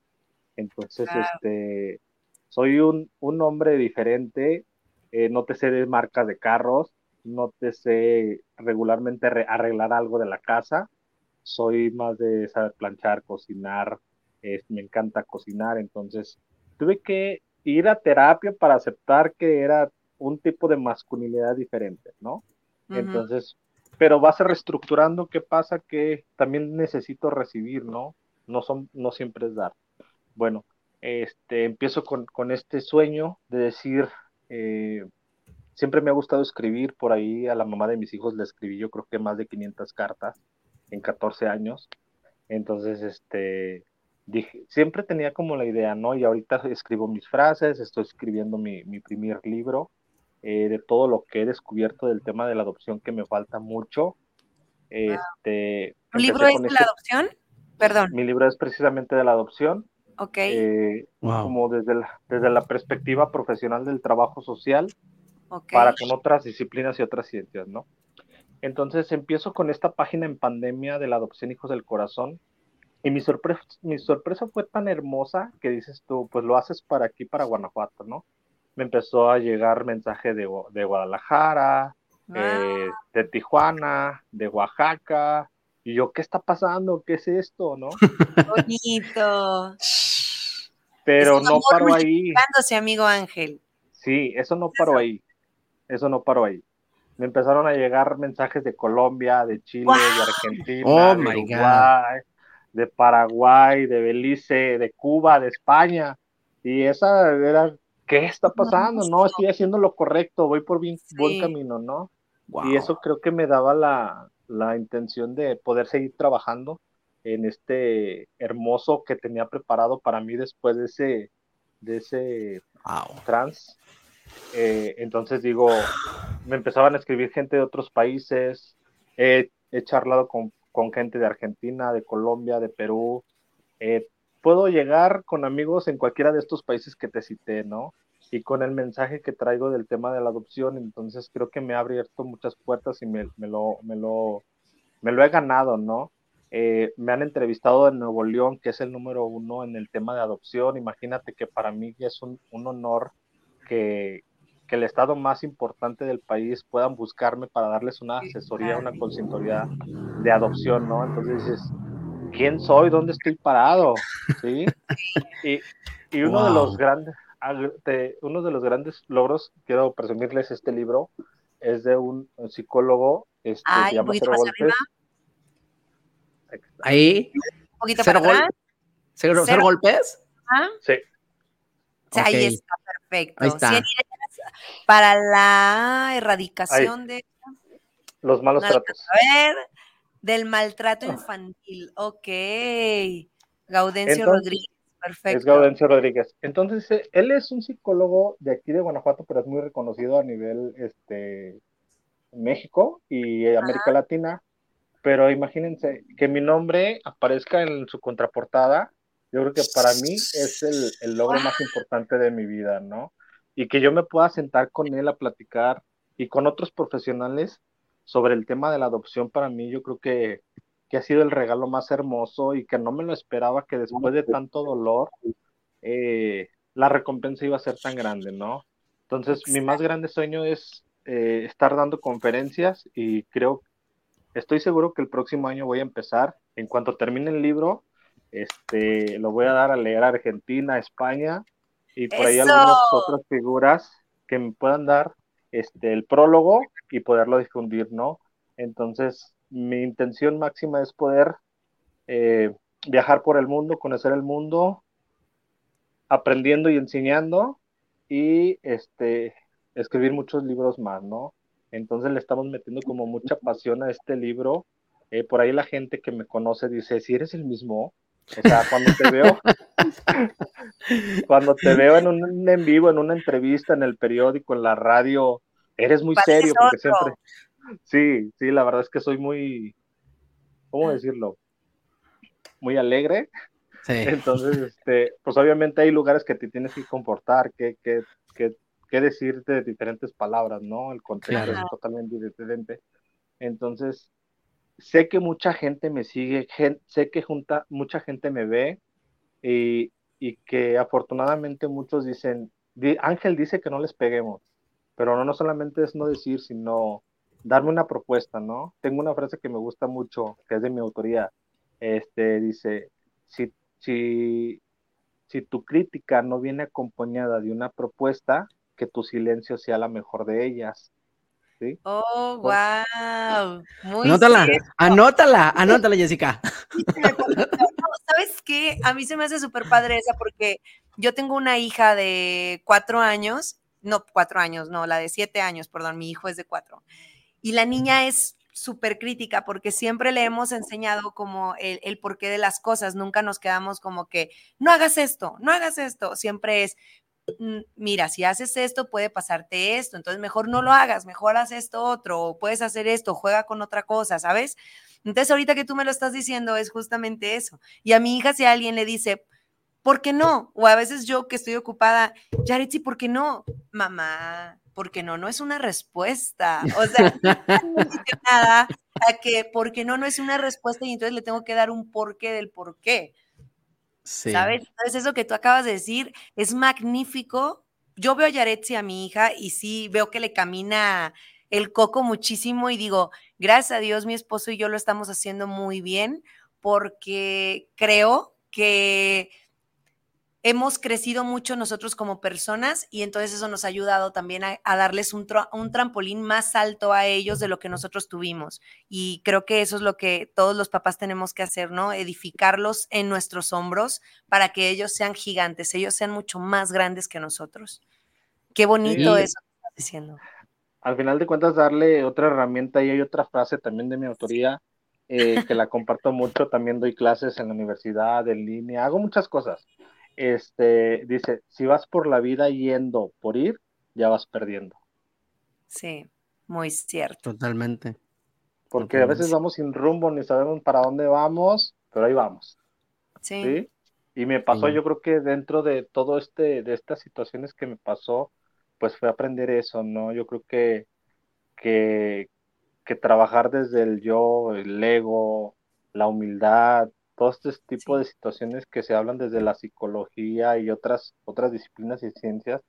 Entonces, este, soy un, un hombre diferente, eh, no te sé de marcas de carros, no te sé regularmente arreglar algo de la casa, soy más de saber planchar, cocinar, me encanta cocinar, entonces tuve que ir a terapia para aceptar que era un tipo de masculinidad diferente, ¿no? Entonces, pero vas reestructurando, ¿qué pasa? Que también necesito recibir, ¿no? No, son, no siempre es dar. Bueno, este, empiezo con, con este sueño de decir, eh, siempre me ha gustado escribir, por ahí a la mamá de mis hijos le escribí yo creo que más de 500 cartas en 14 años. Entonces, este, dije, siempre tenía como la idea, ¿no? Y ahorita escribo mis frases, estoy escribiendo mi, mi primer libro eh, de todo lo que he descubierto del tema de la adopción que me falta mucho. Este, ¿Tu libro es de la este adopción? Perdón. Mi libro es precisamente de la adopción. Ok. Eh, como desde la, desde la perspectiva profesional del trabajo social para con otras disciplinas y otras ciencias, ¿no? Entonces empiezo con esta página en pandemia de la adopción Hijos del Corazón y mi sorpresa, mi sorpresa fue tan hermosa que dices tú, pues lo haces para aquí, para Guanajuato, ¿no? Me empezó a llegar mensaje de, de Guadalajara, eh, de Tijuana, de Oaxaca, y yo, ¿qué está pasando? ¿Qué es esto? ¿No? Bonito. Pero no paró ahí. amigo Ángel. Sí, eso no paró ahí. Eso no paró ahí me empezaron a llegar mensajes de Colombia, de Chile, de Argentina, oh de Uruguay, de Paraguay, de Belice, de Cuba, de España. Y esa era, ¿qué está pasando? No, estoy haciendo lo correcto, voy por bien, buen camino, ¿no? Y eso creo que me daba la, la intención de poder seguir trabajando en este hermoso que tenía preparado para mí después de ese, de ese trans eh, entonces digo, me empezaban a escribir gente de otros países, he, charlado con, con, gente de Argentina, de Colombia, de Perú. Eh, puedo llegar con amigos en cualquiera de estos países que te cité, ¿no? Y con el mensaje que traigo del tema de la adopción, entonces creo que me ha abierto muchas puertas y me, me lo, me, lo, me lo he ganado, ¿no? Eh, me han entrevistado en Nuevo León, que es el número uno en el tema de adopción. Imagínate que para mí es un, un honor que, que, el estado más importante del país puedan buscarme para darles una asesoría, una consultoría de adopción, ¿no? Entonces dices, ¿quién soy? ¿Dónde estoy parado? ¿Sí? Y, y uno de los grandes, uno de los grandes logros, quiero presumirles este libro, es de un, psicólogo, este, Ay, se llama Cero Golpes. Ahí. Un poquito ¿Cero, para ¿Cero, ¿Cero, golpes? ¿Ah? Sí. Ahí está, perfecto. Ahí está. para la erradicación de los malos tratos. A ver, del maltrato ah. infantil. Ok. Gaudencio Rodríguez. Perfecto. Es Gaudencio Rodríguez. Entonces, eh, él es un psicólogo de aquí de Guanajuato, pero es muy reconocido a nivel este, México y América Latina. Pero imagínense que mi nombre aparezca en su contraportada yo creo que para mí es el, el logro más importante de mi vida, ¿no? Y que yo me pueda sentar con él a platicar y con otros profesionales sobre el tema de la adopción, para mí yo creo que, que ha sido el regalo más hermoso y que no me lo esperaba que después de tanto dolor eh, la recompensa iba a ser tan grande, ¿no? Entonces, mi más grande sueño es eh, estar dando conferencias y creo, estoy seguro que el próximo año voy a empezar, en cuanto termine el libro, este, lo voy a dar a leer a Argentina, España y por ahí algunas otras figuras que me puedan dar este, el prólogo y poderlo difundir, ¿no? Entonces, mi intención máxima es poder eh, viajar por el mundo, conocer el mundo, aprendiendo y enseñando y este, escribir muchos libros más, ¿no? Entonces le estamos metiendo como mucha pasión a este libro eh, por ahí la gente que me conoce dice, si eres el mismo, o sea, cuando te veo, cuando te veo en un en vivo, en una entrevista, en el periódico, en la radio, eres muy serio, porque siempre, sí, sí, la verdad es que soy muy, ¿cómo decirlo? Muy alegre. Sí. Entonces, este, pues obviamente hay lugares que te tienes que comportar, que, que, que, que decir de diferentes palabras, ¿no? El contexto es totalmente diferente. Entonces, sé que mucha gente me sigue, sé que junta, mucha gente me ve y, que afortunadamente muchos dicen, Ángel dice que no les peguemos, pero no, no solamente es no decir, sino darme una propuesta, ¿no? Tengo una frase que me gusta mucho, que es de mi autoría, este, dice, si, si, si tu crítica no viene acompañada de una propuesta, que tu silencio sea la mejor de ellas. Oh, wow. Muy anótala, anótala, anótala, Jessica. ¿Sabes qué? A mí se me hace súper padre esa porque yo tengo una hija de cuatro años, no, cuatro años, no, la de siete años, perdón, mi hijo es de cuatro. Y la niña es súper crítica porque siempre le hemos enseñado como el, el, porqué de las cosas, nunca nos quedamos como que, no hagas esto, no hagas esto, siempre es, mira, si haces esto puede pasarte esto, entonces mejor no lo hagas, mejor haz esto otro, o puedes hacer esto, juega con otra cosa, ¿sabes? Entonces ahorita que tú me lo estás diciendo es justamente eso. Y a mi hija si alguien le dice, ¿por qué no? O a veces yo que estoy ocupada, Yaritzi, ¿por qué no? Mamá, ¿por qué no? No es una respuesta. O sea, no nada a que ¿por qué no? No es una respuesta y entonces le tengo que dar un porqué del por qué. ¿Sabes? Eso que tú acabas de decir es magnífico. Yo veo a Yaretsi, a mi hija, y sí veo que le camina el coco muchísimo y digo, gracias a Dios, mi esposo y yo lo estamos haciendo muy bien porque creo que hemos crecido mucho nosotros como personas y entonces eso nos ha ayudado también a, darles un, un, trampolín más alto a ellos de lo que nosotros tuvimos. Y creo que eso es lo que todos los papás tenemos que hacer, ¿no? Edificarlos en nuestros hombros para que ellos sean gigantes, ellos sean mucho más grandes que nosotros. Qué bonito eso que estás diciendo. Al final de cuentas, darle otra herramienta y hay otra frase también de mi autoría. Eh, que la comparto mucho, también doy clases en la universidad, en línea, hago muchas cosas este, dice, si vas por la vida yendo por ir, ya vas perdiendo. Sí, muy cierto. Totalmente. Porque a veces vamos sin rumbo, ni sabemos para dónde vamos, pero ahí vamos. Sí. Y me pasó, yo creo que dentro de todo este, de estas situaciones que me pasó, pues fue aprender eso, ¿no? Yo creo que, que, que trabajar desde el yo, el ego, la humildad, todo este tipo de situaciones que se hablan desde la psicología y otras, otras disciplinas y ciencias,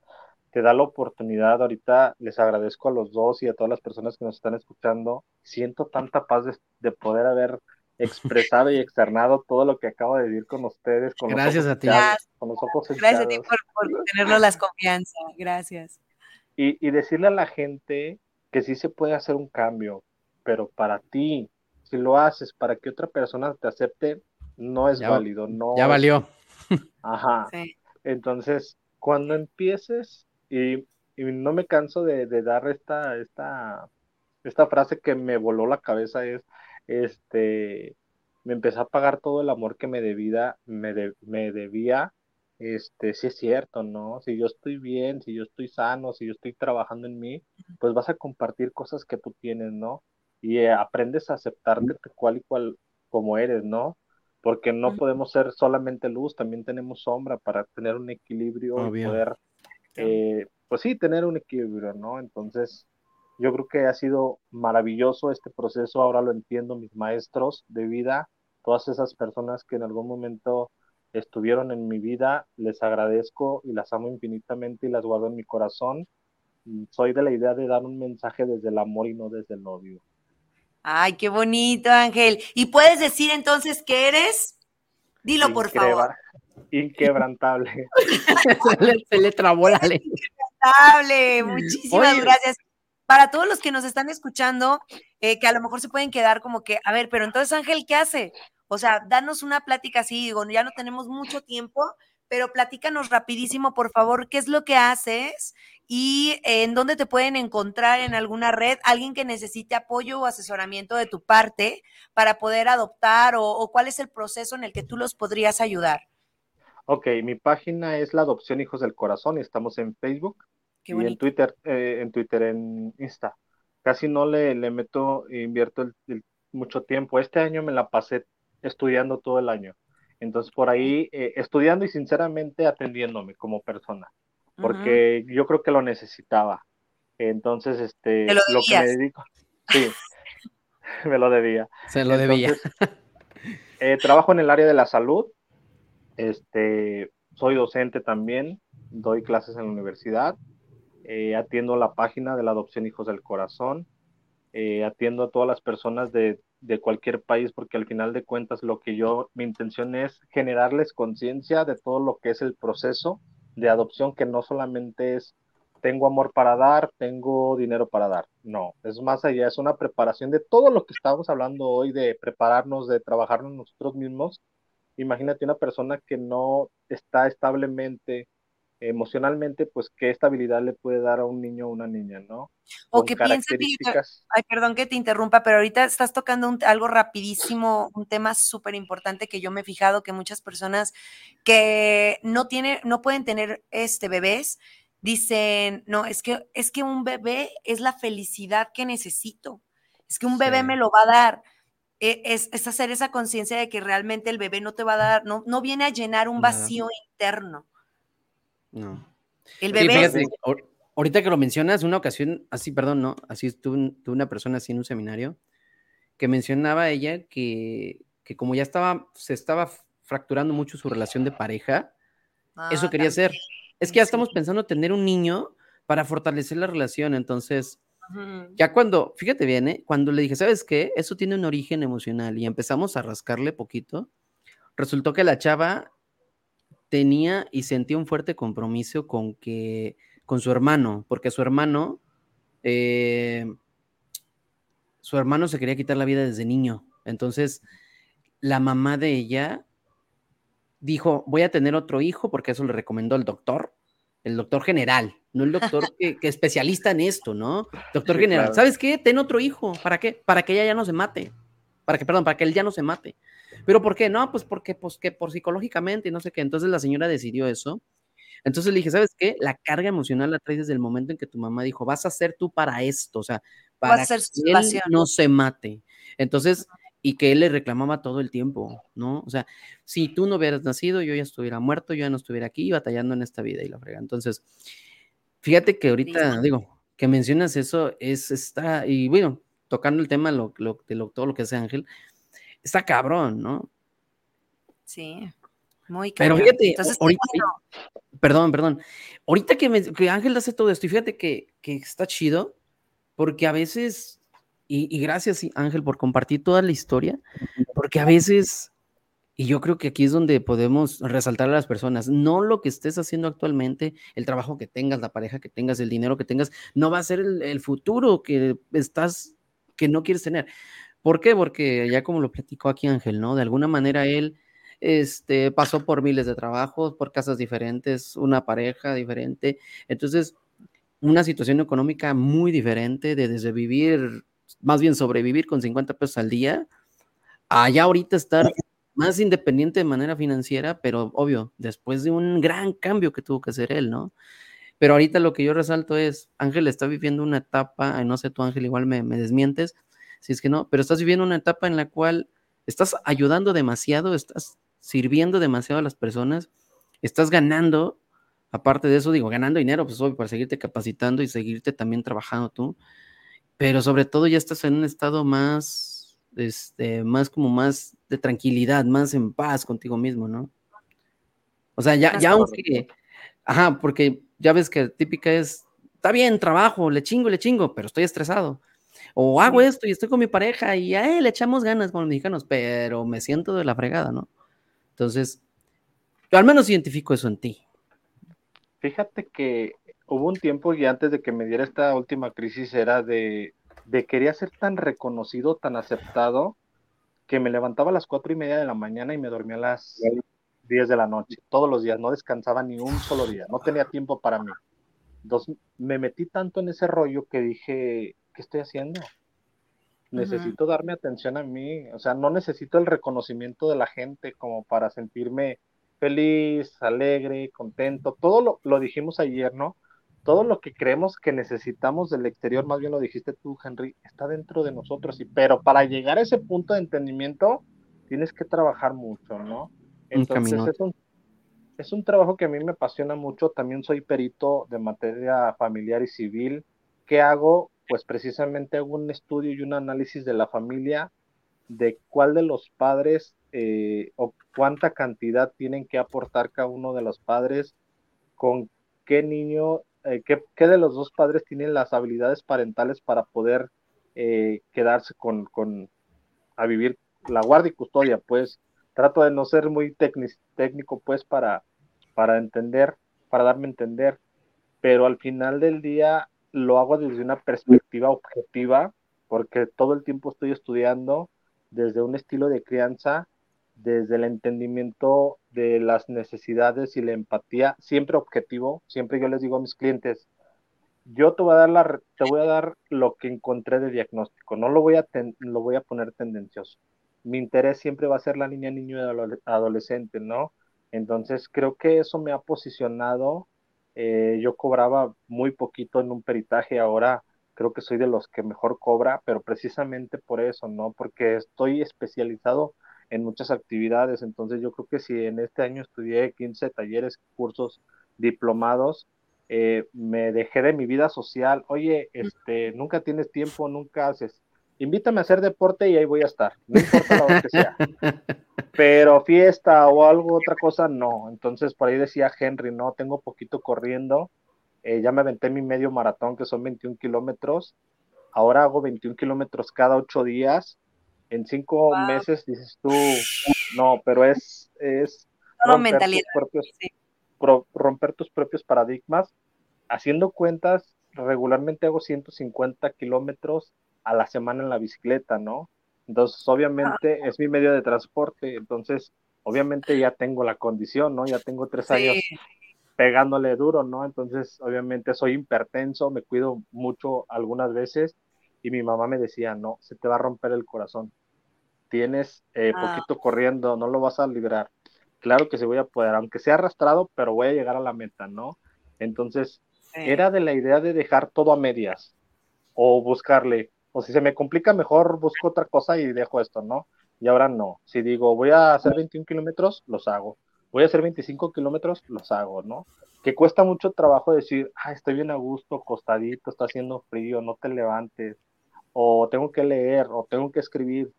te da la oportunidad. Ahorita les agradezco a los dos y a todas las personas que nos están escuchando. Siento tanta paz de, poder haber expresado y externado todo lo que acabo de decir con ustedes. Con Gracias a ti. con los ojos Gracias a ti por, por tenernos las confianza. Gracias. Y, y decirle a la gente que sí se puede hacer un cambio, pero para ti, si lo haces para que otra persona te acepte, no es válido, no. Ya valió. Ajá. Entonces, cuando empieces, y, no me canso de, dar esta, esta, esta frase que me voló la cabeza, es, este, me empecé a pagar todo el amor que me debía, me, me debía, este, si es cierto, ¿no? Si yo estoy bien, si yo estoy sano, si yo estoy trabajando en mí, pues vas a compartir cosas que tú tienes, ¿no? Y eh, aprendes a aceptarte cual y cual como eres, ¿no? Porque no podemos ser solamente luz, también tenemos sombra para tener un equilibrio y poder, eh, pues sí, tener un equilibrio, ¿no? Entonces, yo creo que ha sido maravilloso este proceso, ahora lo entiendo, mis maestros de vida, todas esas personas que en algún momento estuvieron en mi vida, les agradezco y las amo infinitamente y las guardo en mi corazón. Soy de la idea de dar un mensaje desde el amor y no desde el odio. Ay, qué bonito, Ángel. ¿Y puedes decir entonces qué eres? Dilo, por favor. Inquebrantable. se, le, trabó la ley. Inquebrantable. Muchísimas gracias. Para todos los que nos están escuchando, eh, que a lo mejor se pueden quedar como que, a ver, pero entonces Ángel, ¿qué hace? O sea, danos una plática así, digo, ya no tenemos mucho tiempo, pero platícanos rapidísimo, por favor, qué es lo que haces y en dónde te pueden encontrar en alguna red, alguien que necesite apoyo o asesoramiento de tu parte para poder adoptar o, cuál es el proceso en el que tú los podrías ayudar. Ok, mi página es la adopción Hijos del Corazón y estamos en Facebook y en Twitter, eh, en Twitter, en Insta. Casi no le, le meto, invierto mucho tiempo. Este año me la pasé estudiando todo el año. Entonces, por ahí, eh, estudiando y sinceramente atendiéndome como persona, porque yo creo que lo necesitaba. Entonces, este, lo, que me dedico, sí, me lo debía. Se lo debía. Eh, trabajo en el área de la salud, este, soy docente también, doy clases en la universidad, eh, atiendo la página de la adopción Hijos del Corazón, atiendo a todas las personas de de cualquier país, porque al final de cuentas lo que yo, mi intención es generarles conciencia de todo lo que es el proceso de adopción, que no solamente es tengo amor para dar, tengo dinero para dar. No, es más allá, es una preparación de todo lo que estamos hablando hoy, de prepararnos, de trabajarnos nosotros mismos. Imagínate una persona que no está establemente emocionalmente, pues qué estabilidad le puede dar a un niño o una niña, ¿no? O que piensa, ay, perdón que te interrumpa, pero ahorita estás tocando algo rapidísimo, un tema súper importante que yo me he fijado que muchas personas que no tienen, no pueden tener este bebés, dicen, no, es que, es que un bebé es la felicidad que necesito, es que un bebé me lo va a dar. E, es, es hacer esa conciencia de que realmente el bebé no te va a dar, no, no viene a llenar un vacío interno no. El bebé. ahorita que lo mencionas, una ocasión, así, perdón, no, así tuve, una persona así en un seminario que mencionaba ella que, que como ya estaba, se estaba fracturando mucho su relación de pareja, eso ah, quería hacer. Es que ya estamos pensando tener un niño para fortalecer la relación, entonces, ya cuando, fíjate bien, ¿eh? cuando le dije, ¿sabes qué? Eso tiene un origen emocional y empezamos a rascarle poquito, resultó que la chava tenía y sentía un fuerte compromiso con que con su hermano, porque su hermano, eh, su hermano se quería quitar la vida desde niño. Entonces, la mamá de ella dijo, voy a tener otro hijo, porque eso le recomendó el doctor, el doctor general, no el doctor que, especialista en esto, ¿no? Doctor general, ¿sabes qué? Ten otro hijo, ¿para qué? Para que ella ya no se mate, para que, perdón, para que él ya no se mate. ¿Pero por qué? No, pues porque, pues que por psicológicamente y no sé qué. Entonces la señora decidió eso. Entonces le dije, ¿sabes qué? La carga emocional la traes desde el momento en que tu mamá dijo, vas a ser tú para esto, o sea, para que él no se mate. Entonces, y que él le reclamaba todo el tiempo, ¿no? O sea, si tú no hubieras nacido, yo ya estuviera muerto, yo ya no estuviera aquí batallando en esta vida y la frega. Entonces, fíjate que ahorita, digo, que mencionas eso, es, está, y bueno, tocando el tema lo, de lo, todo lo que hace Ángel, está cabrón, ¿no? Sí, muy cabrón. Pero fíjate, ahorita, perdón, perdón, ahorita que, Ángel hace todo esto, y fíjate que, está chido, porque a veces, y, y, gracias Ángel por compartir toda la historia, porque a veces, y yo creo que aquí es donde podemos resaltar a las personas, no lo que estés haciendo actualmente, el trabajo que tengas, la pareja que tengas, el dinero que tengas, no va a ser el, el futuro que estás, que no quieres tener. ¿Por qué? Porque ya como lo platicó aquí Ángel, ¿no? De alguna manera él este, pasó por miles de trabajos, por casas diferentes, una pareja diferente. Entonces, una situación económica muy diferente de desde vivir, más bien sobrevivir con 50 pesos al día, allá ahorita estar más independiente de manera financiera, pero obvio, después de un gran cambio que tuvo que hacer él, ¿no? Pero ahorita lo que yo resalto es, Ángel está viviendo una etapa, no sé tú Ángel, igual me, me desmientes, si es que no, pero estás viviendo una etapa en la cual estás ayudando demasiado, estás sirviendo demasiado a las personas, estás ganando, aparte de eso, digo, ganando dinero, pues obvio, para seguirte capacitando y seguirte también trabajando tú, pero sobre todo ya estás en un estado más, este, más como más de tranquilidad, más en paz contigo mismo, ¿no? O sea, ya, ya aunque, ajá, porque ya ves que típica es, está bien, trabajo, le chingo, le chingo, pero estoy estresado. O hago esto y estoy con mi pareja y a él le echamos ganas con los mexicanos, pero me siento de la fregada, ¿no? Entonces, yo al menos identifico eso en ti. Fíjate que hubo un tiempo y antes de que me diera esta última crisis era de, de quería ser tan reconocido, tan aceptado, que me levantaba a las cuatro y media de la mañana y me dormía a las diez de la noche, todos los días, no descansaba ni un solo día, no tenía tiempo para mí. Entonces me metí tanto en ese rollo que dije, ¿qué estoy haciendo? Necesito darme atención a mí, o sea, no necesito el reconocimiento de la gente como para sentirme feliz, alegre, contento. Todo lo, lo dijimos ayer, ¿no? Todo lo que creemos que necesitamos del exterior, más bien lo dijiste tú, Henry, está dentro de nosotros. Y, pero para llegar a ese punto de entendimiento, tienes que trabajar mucho, ¿no? Entonces es un, es un trabajo que a mí me apasiona mucho. También soy perito de materia familiar y civil. ¿Qué hago? Pues precisamente hago un estudio y un análisis de la familia, de cuál de los padres eh, o cuánta cantidad tienen que aportar cada uno de los padres, con qué niño, eh, qué, de los dos padres tienen las habilidades parentales para poder eh, quedarse con, con, a vivir la guardia y custodia, pues trato de no ser muy técnico, pues para, para entender, para darme a entender, pero al final del día lo hago desde una perspectiva objetiva, porque todo el tiempo estoy estudiando desde un estilo de crianza, desde el entendimiento de las necesidades y la empatía, siempre objetivo, siempre yo les digo a mis clientes, yo te voy a dar la, te voy a dar lo que encontré de diagnóstico, no lo voy a lo voy a poner tendencioso. Mi interés siempre va a ser la niña, niño y adolescente, ¿no? Entonces creo que eso me ha posicionado. Eh, yo cobraba muy poquito en un peritaje, ahora creo que soy de los que mejor cobra, pero precisamente por eso, ¿no? Porque estoy especializado en muchas actividades, entonces yo creo que si en este año estudié 15 talleres, cursos, diplomados, eh, me dejé de mi vida social, oye, este, nunca tienes tiempo, nunca haces, invítame a hacer deporte y ahí voy a estar, no importa lo que sea. Pero fiesta o algo, otra cosa, no. Entonces por ahí decía Henry, no, tengo poquito corriendo, eh, ya me aventé mi medio maratón, que son 21 kilómetros, ahora hago 21 kilómetros cada ocho días, en cinco meses dices tú, no, pero es, es romper, tus propios, romper tus propios paradigmas. Haciendo cuentas, regularmente hago 150 kilómetros a la semana en la bicicleta, ¿no? Entonces, obviamente es mi medio de transporte, entonces, obviamente ya tengo la condición, ¿no? Ya tengo tres años pegándole duro, ¿no? Entonces, obviamente soy hipertenso, me cuido mucho algunas veces y mi mamá me decía, no, se te va a romper el corazón. Tienes eh, ah. poquito corriendo, no lo vas a librar. Claro que sí voy a poder, aunque sea arrastrado, pero voy a llegar a la meta, ¿no? Entonces, era de la idea de dejar todo a medias o buscarle, o si se me complica, mejor busco otra cosa y dejo esto, ¿no? Y ahora no. Si digo, voy a hacer 21 kilómetros, los hago. Voy a hacer 25 kilómetros, los hago, ¿no? Que cuesta mucho trabajo decir, ah, estoy bien a gusto, costadito, está haciendo frío, no te levantes, o tengo que leer, o tengo que escribir.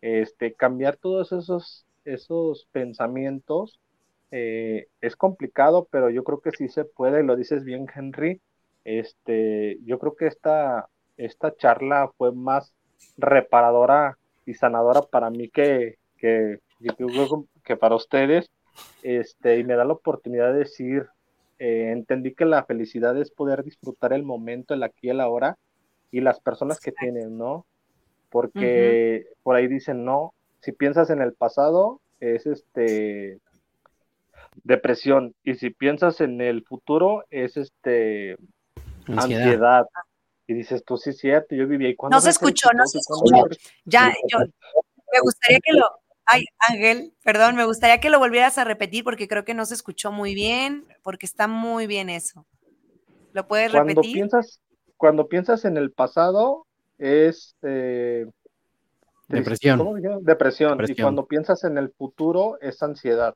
Este, cambiar todos esos, esos pensamientos eh, es complicado, pero yo creo que sí se puede, lo dices bien, Henry. Este, yo creo que esta, esta charla fue más reparadora y sanadora para mí que, que, que para ustedes. Este, y me da la oportunidad de decir, eh, entendí que la felicidad es poder disfrutar el momento, el aquí y el ahora, y las personas que tienen, ¿no? Porque por ahí dicen, no, si piensas en el pasado, es este depresión, y si piensas en el futuro, es este ansiedad. Y dices, tú sí es cierto, yo vivía ahí. No se escuchó, no se escuchó. Ya, yo me gustaría que lo, ay, Ángel, perdón, me gustaría que lo volvieras a repetir porque creo que no se escuchó muy bien, porque está muy bien eso. ¿Lo puedes cuando repetir? Piensas, cuando piensas en el pasado, es eh, depresión. depresión. depresión. Y cuando piensas en el futuro, es ansiedad.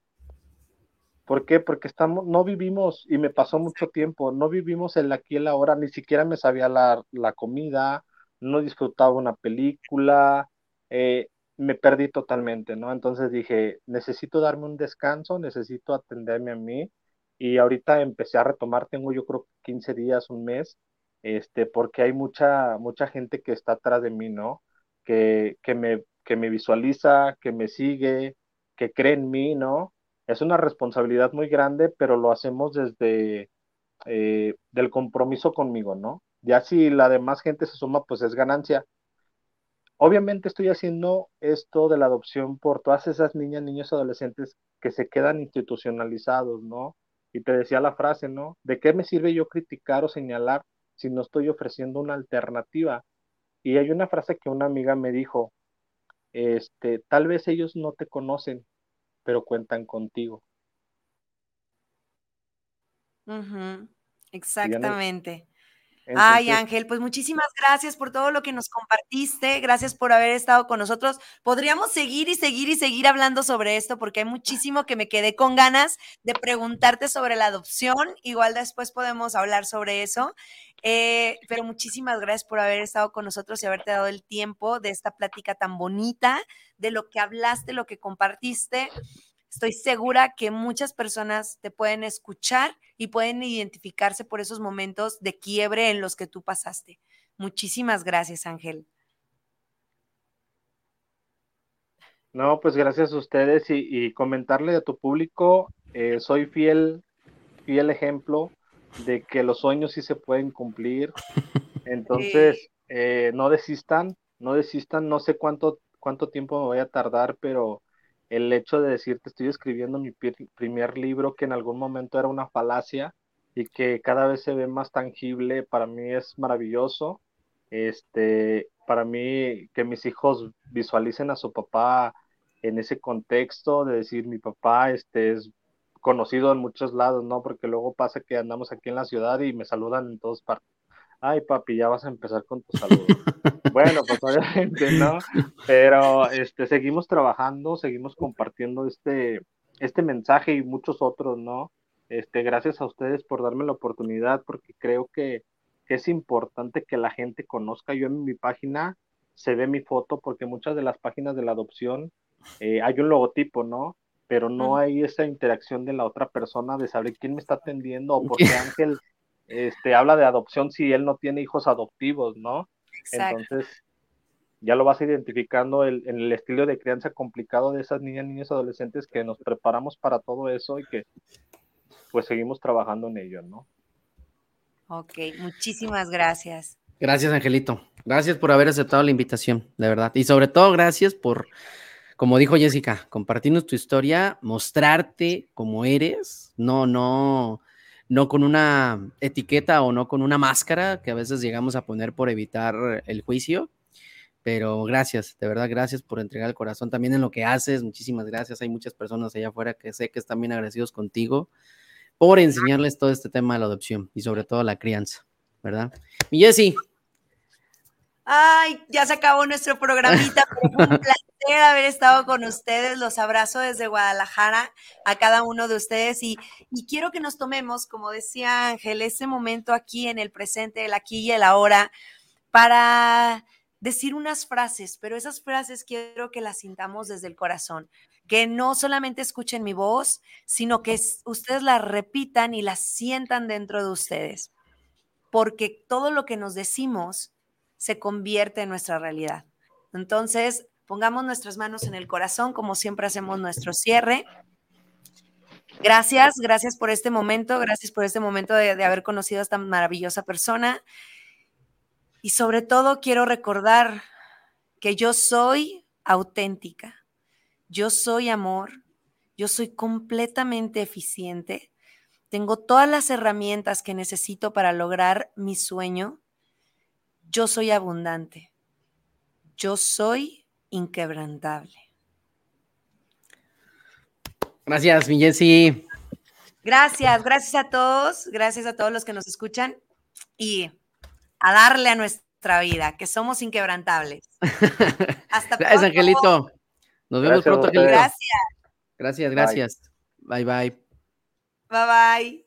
¿Por qué? Porque estamos, no vivimos, y me pasó mucho tiempo, no vivimos el aquí y el ahora, ni siquiera me sabía la, la comida, no disfrutaba una película, eh, me perdí totalmente, ¿no? Entonces dije, necesito darme un descanso, necesito atenderme a mí, y ahorita empecé a retomar, tengo yo creo 15 días, un mes, este, porque hay mucha, mucha gente que está atrás de mí, ¿no? Que, que, me, que me visualiza, que me sigue, que cree en mí, ¿no? Es una responsabilidad muy grande, pero lo hacemos desde eh, del compromiso conmigo, ¿no? Ya si la demás gente se suma, pues es ganancia. Obviamente estoy haciendo esto de la adopción por todas esas niñas, niños, adolescentes que se quedan institucionalizados, ¿no? y te decía la frase, ¿no? ¿De qué me sirve yo criticar o señalar si no estoy ofreciendo una alternativa? Y hay una frase que una amiga me dijo, este, tal vez ellos no te conocen, pero cuentan contigo. Exactamente. Ay, Ángel, pues muchísimas gracias por todo lo que nos compartiste, gracias por haber estado con nosotros. Podríamos seguir y seguir y seguir hablando sobre esto porque hay muchísimo que me quedé con ganas de preguntarte sobre la adopción. Igual después podemos hablar sobre eso. Eh, pero muchísimas gracias por haber estado con nosotros y haberte dado el tiempo de esta plática tan bonita, de lo que hablaste, lo que compartiste. Estoy segura que muchas personas te pueden escuchar y pueden identificarse por esos momentos de quiebre en los que tú pasaste. Muchísimas gracias, Ángel. No, pues gracias a ustedes y, comentarle a tu público, eh, soy fiel, fiel ejemplo de que los sueños sí se pueden cumplir. Entonces, eh, no desistan, no desistan, no sé cuánto, cuánto tiempo me voy a tardar, pero el hecho de decirte estoy escribiendo mi primer libro que en algún momento era una falacia y que cada vez se ve más tangible, para mí es maravilloso. Este, para mí que mis hijos visualicen a su papá en ese contexto de decir mi papá este es conocido en muchos lados, ¿no? Porque luego pasa que andamos aquí en la ciudad y me saludan en todas partes ay papi, ya vas a empezar con tu salud. bueno, pues obviamente, ¿no? Pero este, seguimos trabajando, seguimos compartiendo este, este mensaje y muchos otros, ¿no? Este, gracias a ustedes por darme la oportunidad, porque creo que, es importante que la gente conozca. Yo en mi página se ve mi foto, porque muchas de las páginas de la adopción eh, hay un logotipo, ¿no? Pero no hay esa interacción de la otra persona de saber quién me está atendiendo o por qué Ángel este, habla de adopción si él no tiene hijos adoptivos, ¿no? Entonces, ya lo vas identificando en el estilo de crianza complicado de esas niñas, niños, adolescentes que nos preparamos para todo eso y que pues seguimos trabajando en ello, ¿no? Ok, muchísimas gracias. Gracias, Angelito. Gracias por haber aceptado la invitación, de verdad. Y sobre todo, gracias por, como dijo Jessica, compartirnos tu historia, mostrarte como eres. No, no, no con una etiqueta o no con una máscara que a veces llegamos a poner por evitar el juicio. Pero gracias, de verdad, gracias por entregar el corazón también en lo que haces. Muchísimas gracias. Hay muchas personas allá afuera que sé que están bien agradecidos contigo por enseñarles todo este tema de la adopción y sobre todo la crianza, ¿verdad? Mi Jessy. Ay, ya se acabó nuestro programita, pero fue un haber estado con ustedes. Los abrazo desde Guadalajara a cada uno de ustedes y, quiero que nos tomemos, como decía Ángel, ese momento aquí en el presente, el aquí y el ahora, para decir unas frases, pero esas frases quiero que las sintamos desde el corazón, que no solamente escuchen mi voz, sino que ustedes las repitan y las sientan dentro de ustedes, porque todo lo que nos decimos se convierte en nuestra realidad. Entonces, Pongamos nuestras manos en el corazón, como siempre hacemos nuestro cierre. Gracias, gracias por este momento, gracias por este momento de, haber conocido a esta maravillosa persona. Y sobre todo quiero recordar que yo soy auténtica, yo soy amor, yo soy completamente eficiente, tengo todas las herramientas que necesito para lograr mi sueño, yo soy abundante, yo soy inquebrantable. Gracias, mi Jessy. Gracias, gracias a todos, gracias a todos los que nos escuchan y a darle a nuestra vida, que somos inquebrantables. Hasta Gracias, Angelito. Nos vemos pronto, Gracias. Gracias, gracias. Bye, bye. Bye, bye.